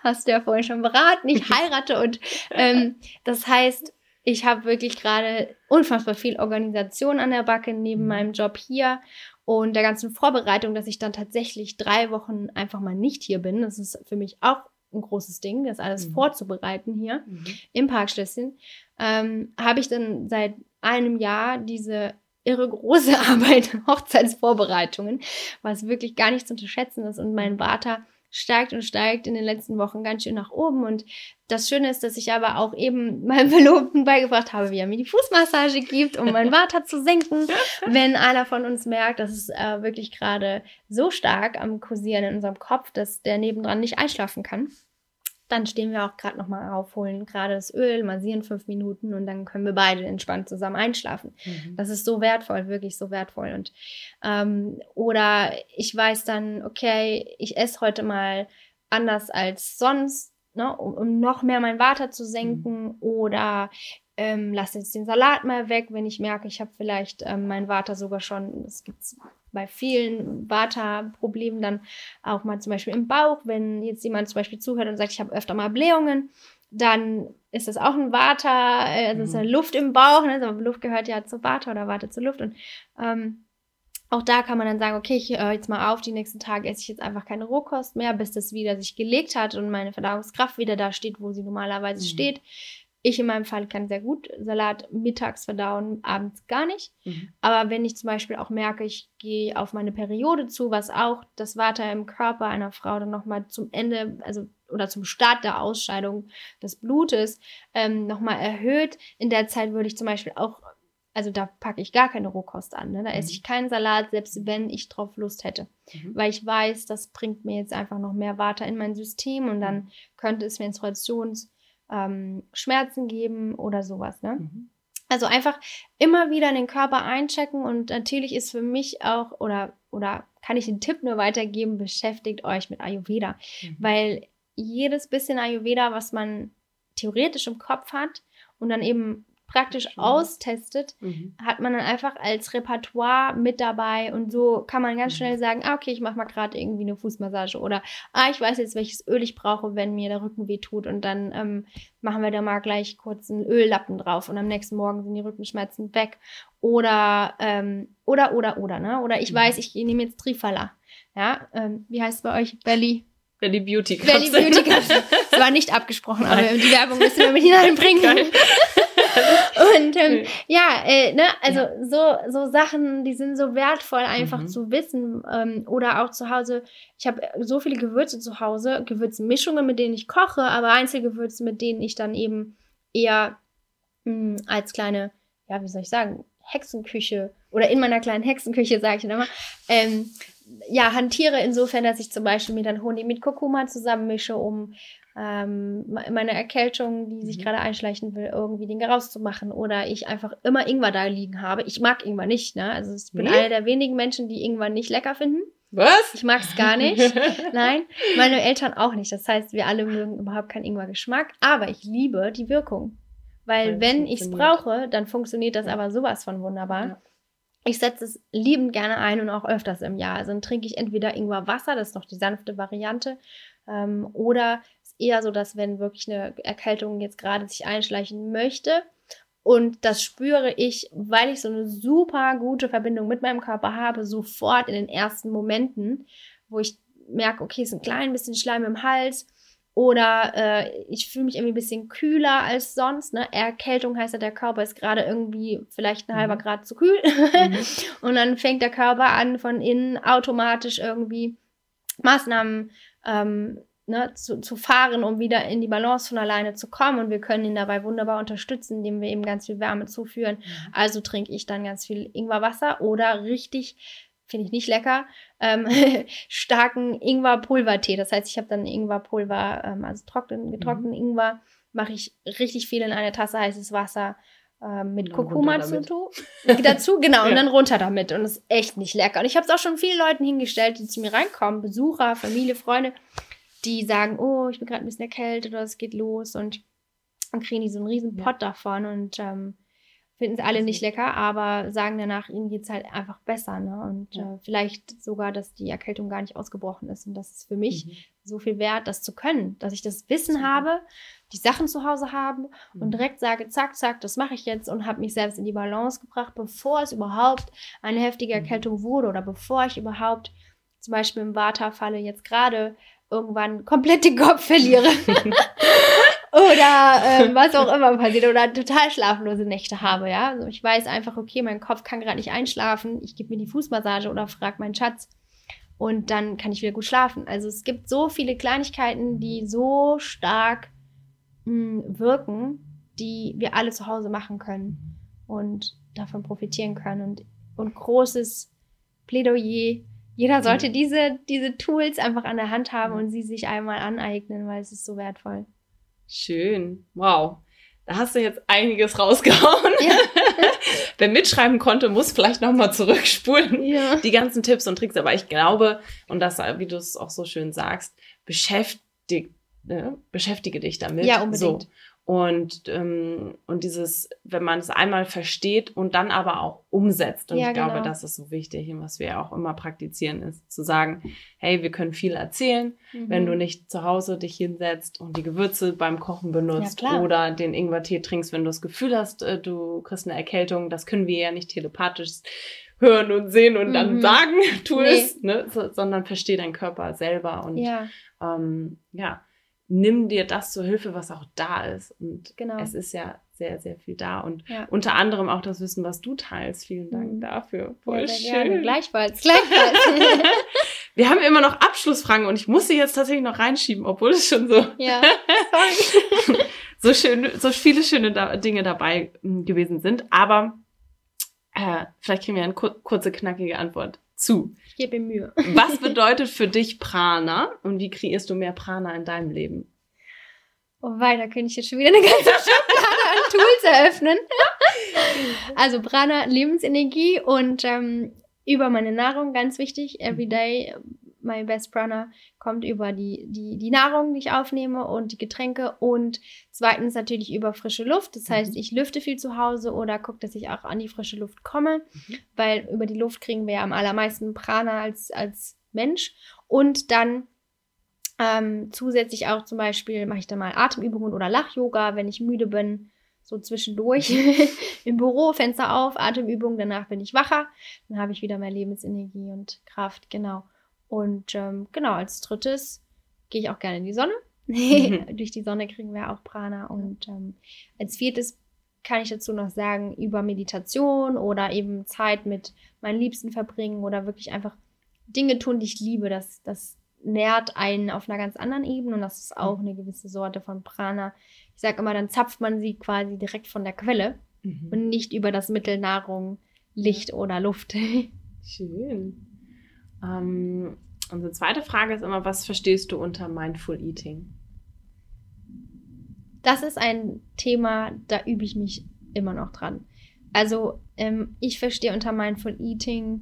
Hast du ja vorhin schon beraten. Ich heirate und ähm, das heißt, ich habe wirklich gerade unfassbar viel Organisation an der Backe neben mhm. meinem Job hier und der ganzen Vorbereitung, dass ich dann tatsächlich drei Wochen einfach mal nicht hier bin. Das ist für mich auch ein großes Ding, das alles mhm. vorzubereiten hier mhm. im Parkschlösschen. Ähm, habe ich dann seit einem Jahr diese irre große Arbeit, Hochzeitsvorbereitungen, was wirklich gar nicht zu unterschätzen ist. Und mein Vater steigt und steigt in den letzten Wochen ganz schön nach oben. Und das Schöne ist, dass ich aber auch eben meinem Verlobten beigebracht habe, wie er mir die Fußmassage gibt, um meinen Water zu senken. Wenn einer von uns merkt, dass es äh, wirklich gerade so stark am Kursieren in unserem Kopf, dass der nebendran nicht einschlafen kann dann stehen wir auch gerade nochmal auf, holen gerade das Öl, massieren fünf Minuten und dann können wir beide entspannt zusammen einschlafen. Mhm. Das ist so wertvoll, wirklich so wertvoll. Und ähm, oder ich weiß dann, okay, ich esse heute mal anders als sonst, ne, um, um noch mehr mein Water zu senken. Mhm. Oder ähm, lasse jetzt den Salat mal weg, wenn ich merke, ich habe vielleicht ähm, mein Water sogar schon, es gibt bei vielen Vata-Problemen dann auch mal zum Beispiel im Bauch, wenn jetzt jemand zum Beispiel zuhört und sagt, ich habe öfter mal Blähungen, dann ist das auch ein Vata, äh, also mhm. ist eine Luft im Bauch, ne? also Luft gehört ja zu Vata oder Vata zur Luft und ähm, auch da kann man dann sagen, okay, ich höre jetzt mal auf, die nächsten Tage esse ich jetzt einfach keine Rohkost mehr, bis das wieder sich gelegt hat und meine Verdauungskraft wieder da steht, wo sie normalerweise mhm. steht. Ich in meinem Fall kann sehr gut Salat mittags verdauen, abends gar nicht. Mhm. Aber wenn ich zum Beispiel auch merke, ich gehe auf meine Periode zu, was auch das Vata im Körper einer Frau dann nochmal zum Ende, also oder zum Start der Ausscheidung des Blutes ähm, nochmal erhöht. In der Zeit würde ich zum Beispiel auch, also da packe ich gar keine Rohkost an. Ne? Da mhm. esse ich keinen Salat, selbst wenn ich drauf Lust hätte. Mhm. Weil ich weiß, das bringt mir jetzt einfach noch mehr Vata in mein System und dann mhm. könnte es Menstruations- ähm, Schmerzen geben oder sowas. Ne? Mhm. Also einfach immer wieder in den Körper einchecken und natürlich ist für mich auch oder oder kann ich den Tipp nur weitergeben, beschäftigt euch mit Ayurveda, mhm. weil jedes bisschen Ayurveda, was man theoretisch im Kopf hat und dann eben praktisch Schön. austestet, mhm. hat man dann einfach als Repertoire mit dabei und so kann man ganz mhm. schnell sagen, ah, okay, ich mache mal gerade irgendwie eine Fußmassage oder ah, ich weiß jetzt, welches Öl ich brauche, wenn mir der Rücken weh tut und dann ähm, machen wir da mal gleich kurz einen Öllappen drauf und am nächsten Morgen sind die Rückenschmerzen weg oder ähm, oder oder oder ne oder ich mhm. weiß, ich nehme jetzt Trifala, ja, ähm, wie heißt es bei euch Belly Belly Beauty Capsule. Belly Beauty Capsule. Das war nicht abgesprochen, aber die Werbung müssen wir mit hineinbringen. Und ähm, ja, äh, ne, also ja. so, so Sachen, die sind so wertvoll einfach mhm. zu wissen. Ähm, oder auch zu Hause, ich habe so viele Gewürze zu Hause, Gewürzmischungen, mit denen ich koche, aber Einzelgewürze, mit denen ich dann eben eher mh, hm, als kleine, ja, wie soll ich sagen, Hexenküche oder in meiner kleinen Hexenküche, sage ich immer, ähm, ja, hantiere insofern, dass ich zum Beispiel mir dann Honig mit Kurkuma zusammenmische, um ähm, meine Erkältung, die sich mhm. gerade einschleichen will, irgendwie Dinge rauszumachen. Oder ich einfach immer Ingwer da liegen habe. Ich mag Ingwer nicht, ne? Also ich bin nee? einer der wenigen Menschen, die Ingwer nicht lecker finden. Was? Ich mag es gar nicht. Nein, meine Eltern auch nicht. Das heißt, wir alle mögen überhaupt keinen Ingwer-Geschmack. Aber ich liebe die Wirkung. Weil, Weil wenn ich es brauche, dann funktioniert das ja. aber sowas von wunderbar. Ja. Ich setze es liebend gerne ein und auch öfters im Jahr. Also dann trinke ich entweder Ingwer-Wasser, das ist noch die sanfte Variante, ähm, oder ist eher so, dass wenn wirklich eine Erkältung jetzt gerade sich einschleichen möchte und das spüre ich, weil ich so eine super gute Verbindung mit meinem Körper habe, sofort in den ersten Momenten, wo ich merke, okay, es ist ein klein bisschen Schleim im Hals oder äh, ich fühle mich irgendwie ein bisschen kühler als sonst. Ne? Erkältung heißt ja, der Körper ist gerade irgendwie vielleicht ein halber mhm. Grad zu kühl. Mhm. und dann fängt der Körper an, von innen automatisch irgendwie Maßnahmen ähm, ne, zu, zu fahren, um wieder in die Balance von alleine zu kommen. Und wir können ihn dabei wunderbar unterstützen, indem wir eben ganz viel Wärme zuführen. Mhm. Also trinke ich dann ganz viel Ingwerwasser oder richtig finde ich nicht lecker, ähm, starken Ingwer-Pulvertee. Das heißt, ich habe dann Ingwerpulver, ähm, also trocknen, getrockneten mhm. Ingwer, mache ich richtig viel in eine Tasse heißes Wasser ähm, mit Kurkuma dazu. dazu, genau, ja. und dann runter damit. Und das ist echt nicht lecker. Und ich habe es auch schon vielen Leuten hingestellt, die zu mir reinkommen, Besucher, Familie, Freunde, die sagen, oh, ich bin gerade ein bisschen erkältet oder es geht los und dann kriegen die so einen riesen Pott ja. davon und ähm, finden es alle nicht lecker, aber sagen danach, ihnen geht es halt einfach besser. Ne? Und ja. äh, vielleicht sogar, dass die Erkältung gar nicht ausgebrochen ist. Und das ist für mich mhm. so viel wert, das zu können, dass ich das Wissen mhm. habe, die Sachen zu Hause habe mhm. und direkt sage, zack, zack, das mache ich jetzt und habe mich selbst in die Balance gebracht, bevor es überhaupt eine heftige mhm. Erkältung wurde oder bevor ich überhaupt zum Beispiel im Vata-Falle jetzt gerade irgendwann komplett den Kopf verliere. oder ähm, was auch immer passiert oder total schlaflose Nächte habe, ja. Also ich weiß einfach, okay, mein Kopf kann gerade nicht einschlafen, ich gebe mir die Fußmassage oder frage meinen Schatz und dann kann ich wieder gut schlafen. Also es gibt so viele Kleinigkeiten, die so stark mh, hm, wirken, die wir alle zu Hause machen können und davon profitieren können und, und großes Plädoyer. Jeder sollte diese, diese Tools einfach an der Hand haben und sie sich einmal aneignen, weil es ist so wertvoll. Schön. Wow. Da hast du jetzt einiges rausgehauen. Ja. Wer mitschreiben konnte, muss vielleicht nochmal zurückspulen. Ja. Die ganzen Tipps und Tricks. Aber ich glaube, und das, wie du es auch so schön sagst, beschäftigt, ne? beschäftige dich damit. Ja, unbedingt. So. Und, ähm, und dieses, wenn man es einmal versteht und dann aber auch umsetzt. Und ja, ich glaube, genau. das ist so wichtig, was wir auch immer praktizieren, ist zu sagen, hey, wir können viel erzählen, mhm. wenn du nicht zu Hause dich hinsetzt und die Gewürze beim Kochen benutzt ja, oder den Ingwertee trinkst, wenn du das Gefühl hast, äh, du kriegst eine Erkältung. Das können wir ja nicht telepathisch hören und sehen und mhm. dann sagen, tu nee. es, ne? So, sondern versteh deinen Körper selber und ja. Ähm, ja, nimm dir das zur Hilfe, was auch da ist. Und genau. es ist ja sehr, sehr viel da. Und ja. unter anderem auch das Wissen, was du teilst. Vielen Dank mhm. dafür. Voll ja, schön. Gerne. Gleichfalls, gleichfalls. Wir haben immer noch Abschlussfragen und ich muss sie jetzt tatsächlich noch reinschieben, obwohl es schon so. Ja, so schön, so viele schöne Dinge dabei hm, gewesen sind. Aber äh, vielleicht kriegen wir eine kur kurze, knackige Antwort zu. Ich gebe Mühe. Was bedeutet für dich Prana und wie kreierst du mehr Prana in deinem Leben? Oh, weil da könnte ich jetzt schon wieder eine ganze Schublade an Tools eröffnen. also Prana, Lebensenergie und ähm, über meine Nahrung, ganz wichtig, everyday my best Prana kommt über die, die, die Nahrung, die ich aufnehme und die Getränke und zweitens natürlich über frische Luft. Das heißt, mhm. ich lüfte viel zu Hause oder gucke, dass ich auch an die frische Luft komme, mhm. weil über die Luft kriegen wir ja am allermeisten Prana als, als Mensch. Und dann ähm, zusätzlich auch zum Beispiel mache ich dann mal Atemübungen oder Lach-Yoga, wenn ich müde bin so zwischendurch im Büro, Fenster auf, Atemübungen, danach bin ich wacher, dann habe ich wieder mehr Lebensenergie und Kraft, genau. Und ähm, genau, als drittes gehe ich auch gerne in die Sonne. Durch die Sonne kriegen wir auch Prana. Und ähm, als viertes kann ich dazu noch sagen, über Meditation oder eben Zeit mit meinen Liebsten verbringen oder wirklich einfach Dinge tun, die ich liebe. Das, das nährt einen auf einer ganz anderen Ebene und das ist auch eine gewisse Sorte von Prana. Ich sage immer, dann zapft man sie quasi direkt von der Quelle mhm. und nicht über das Mittel Nahrung, Licht oder Luft. Schön. Ähm, unsere zweite Frage ist immer, was verstehst du unter Mindful Eating? Das ist ein Thema, da übe ich mich immer noch dran. Also ähm, ich verstehe unter Mindful Eating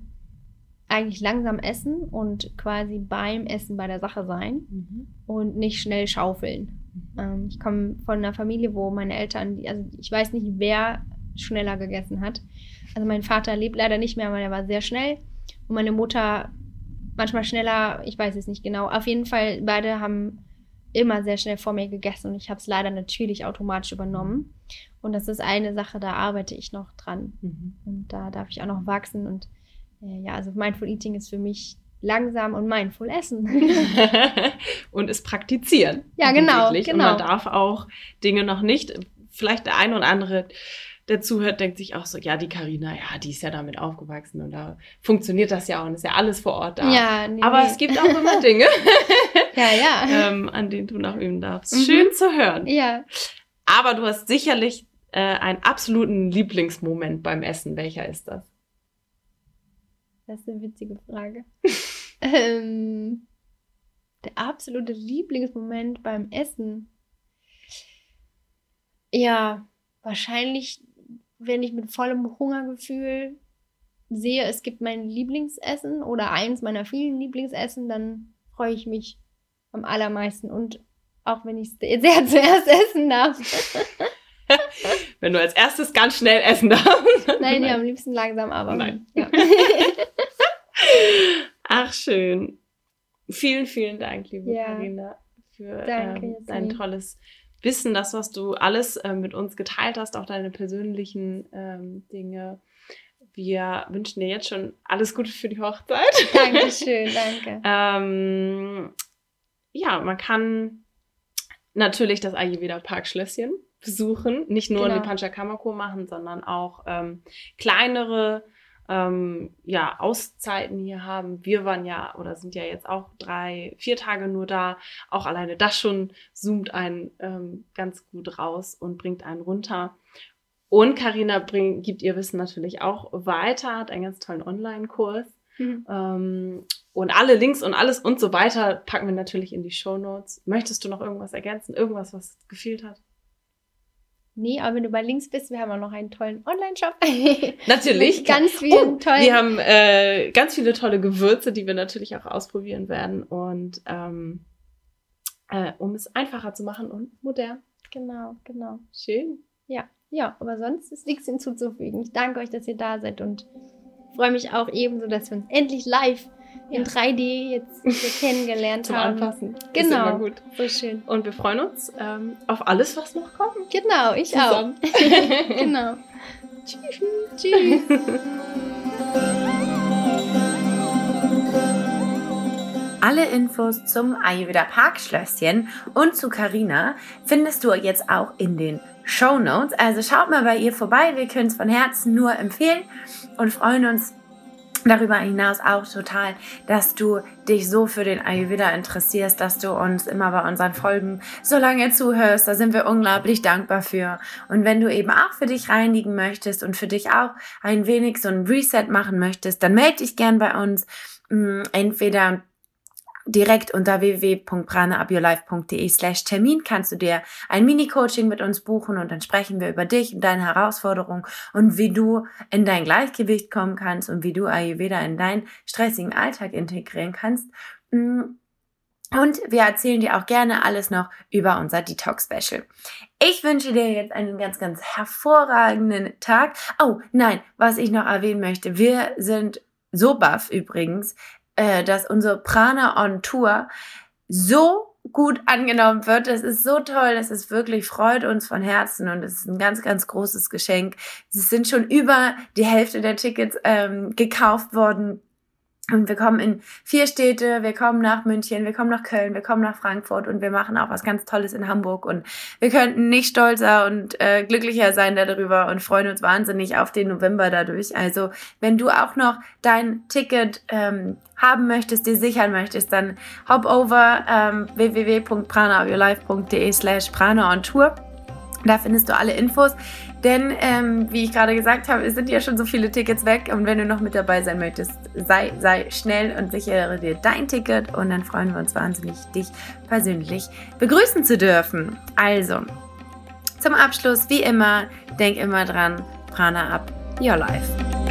eigentlich langsam essen und quasi beim Essen bei der Sache sein mhm. und nicht schnell schaufeln. Mhm. Ähm, ich komme von einer Familie, wo meine Eltern, also ich weiß nicht, wer schneller gegessen hat. Also mein Vater lebt leider nicht mehr, aber er war sehr schnell. Und meine Mutter manchmal schneller, ich weiß es nicht genau. Auf jeden Fall, beide haben immer sehr schnell vor mir gegessen und ich habe es leider natürlich automatisch übernommen. Und das ist eine Sache, da arbeite ich noch dran. Mhm. Und da darf ich auch noch wachsen. Und äh, ja, also Mindful Eating ist für mich langsam und mindful essen. und es praktizieren. Ja, genau, genau. Und man darf auch Dinge noch nicht, vielleicht der eine oder andere der zuhört, denkt sich auch so, ja, die Karina, ja, die ist ja damit aufgewachsen und da funktioniert das ja auch und ist ja alles vor Ort da. Ja, nee, Aber nee. es gibt auch immer Dinge, ja, ja. Ähm, an denen du noch üben darfst. Mhm. Schön zu hören. Ja. Aber du hast sicherlich äh, einen absoluten Lieblingsmoment beim Essen. Welcher ist das? Das ist eine witzige Frage. ähm, der absolute Lieblingsmoment beim Essen. Ja, wahrscheinlich wenn ich mit vollem Hungergefühl sehe, es gibt mein Lieblingsessen oder eins meiner vielen Lieblingsessen, dann freue ich mich am allermeisten. Und auch wenn ich es sehr zuerst essen darf. wenn du als erstes ganz schnell essen darfst. Nein, ja, am liebsten langsam, aber. Nein. Ja. Ach, schön. Vielen, vielen Dank, liebe ja. Karina, für Danke, ähm, dein tolles wissen, das, was du alles äh, mit uns geteilt hast, auch deine persönlichen ähm, Dinge. Wir wünschen dir jetzt schon alles Gute für die Hochzeit. Dankeschön, danke. ähm, ja, man kann natürlich das Ayurveda Park Schlösschen besuchen, nicht nur genau. die Panchakarma-Kur machen, sondern auch ähm, kleinere ähm, ja, Auszeiten hier haben. Wir waren ja oder sind ja jetzt auch drei, vier Tage nur da. Auch alleine das schon zoomt einen ähm, ganz gut raus und bringt einen runter. Und Karina gibt ihr Wissen natürlich auch weiter, hat einen ganz tollen Online-Kurs. Mhm. Ähm, und alle Links und alles und so weiter packen wir natürlich in die Show Notes. Möchtest du noch irgendwas ergänzen? Irgendwas, was gefehlt hat? Nee, aber wenn du bei links bist, wir haben auch noch einen tollen Online-Shop. Natürlich. Ganz vielen oh, tollen. Wir haben äh, ganz viele tolle Gewürze, die wir natürlich auch ausprobieren werden. Und ähm, äh, um es einfacher zu machen und modern. Genau, genau. Schön. Ja, ja, aber sonst ist nichts hinzuzufügen. Ich danke euch, dass ihr da seid und freue mich auch ebenso, dass wir uns endlich live in 3D jetzt hier kennengelernt Zum haben. Anpassen. Genau. So schön. Und wir freuen uns ähm, auf alles, was noch kommt. Genau, ich Zusammen. auch. genau. Tschüss. Tschüss. Alle Infos zum Ayurveda Parkschlösschen und zu Karina findest du jetzt auch in den Show Notes. Also schaut mal bei ihr vorbei. Wir können es von Herzen nur empfehlen und freuen uns darüber hinaus auch total, dass du dich so für den Ayurveda interessierst, dass du uns immer bei unseren Folgen so lange zuhörst. Da sind wir unglaublich dankbar für. Und wenn du eben auch für dich reinigen möchtest und für dich auch ein wenig so ein Reset machen möchtest, dann melde dich gern bei uns. Mm, entweder direkt unter www.pranaupyourlife.de slash Termin kannst du dir ein Mini-Coaching mit uns buchen und dann sprechen wir über dich und deine Herausforderungen und wie du in dein Gleichgewicht kommen kannst und wie du Ayurveda in deinen stressigen Alltag integrieren kannst. Mm. Und wir erzählen dir auch gerne alles noch über unser Detox-Special. Ich wünsche dir jetzt einen ganz, ganz hervorragenden Tag. Oh, nein, was ich noch erwähnen möchte. Wir sind so baff übrigens, äh, dass unsere Prana on Tour so gut angenommen wird. Es ist so toll, es ist wirklich, freut uns von Herzen und es ist ein ganz, ganz großes Geschenk. Es sind schon über die Hälfte der Tickets ähm, gekauft worden. Und wir kommen in vier Städte, wir kommen nach München, wir kommen nach Köln, wir kommen nach Frankfurt und wir machen auch was ganz Tolles in Hamburg. Und wir könnten nicht stolzer und äh, glücklicher sein darüber und freuen uns wahnsinnig auf den November dadurch. Also wenn du auch noch dein Ticket ähm, haben möchtest, dir sichern möchtest, dann hop over ähm, www.pranaofyourlife.de slash prana on Tour. Da findest du alle Infos. Denn, ähm, wie ich gerade gesagt habe, es sind ja schon so viele Tickets weg. Und wenn du noch mit dabei sein möchtest, sei, sei schnell und sichere dir dein Ticket. Und dann freuen wir uns wahnsinnig, dich persönlich begrüßen zu dürfen. Also, zum Abschluss, wie immer, denk immer dran, Prana up your life.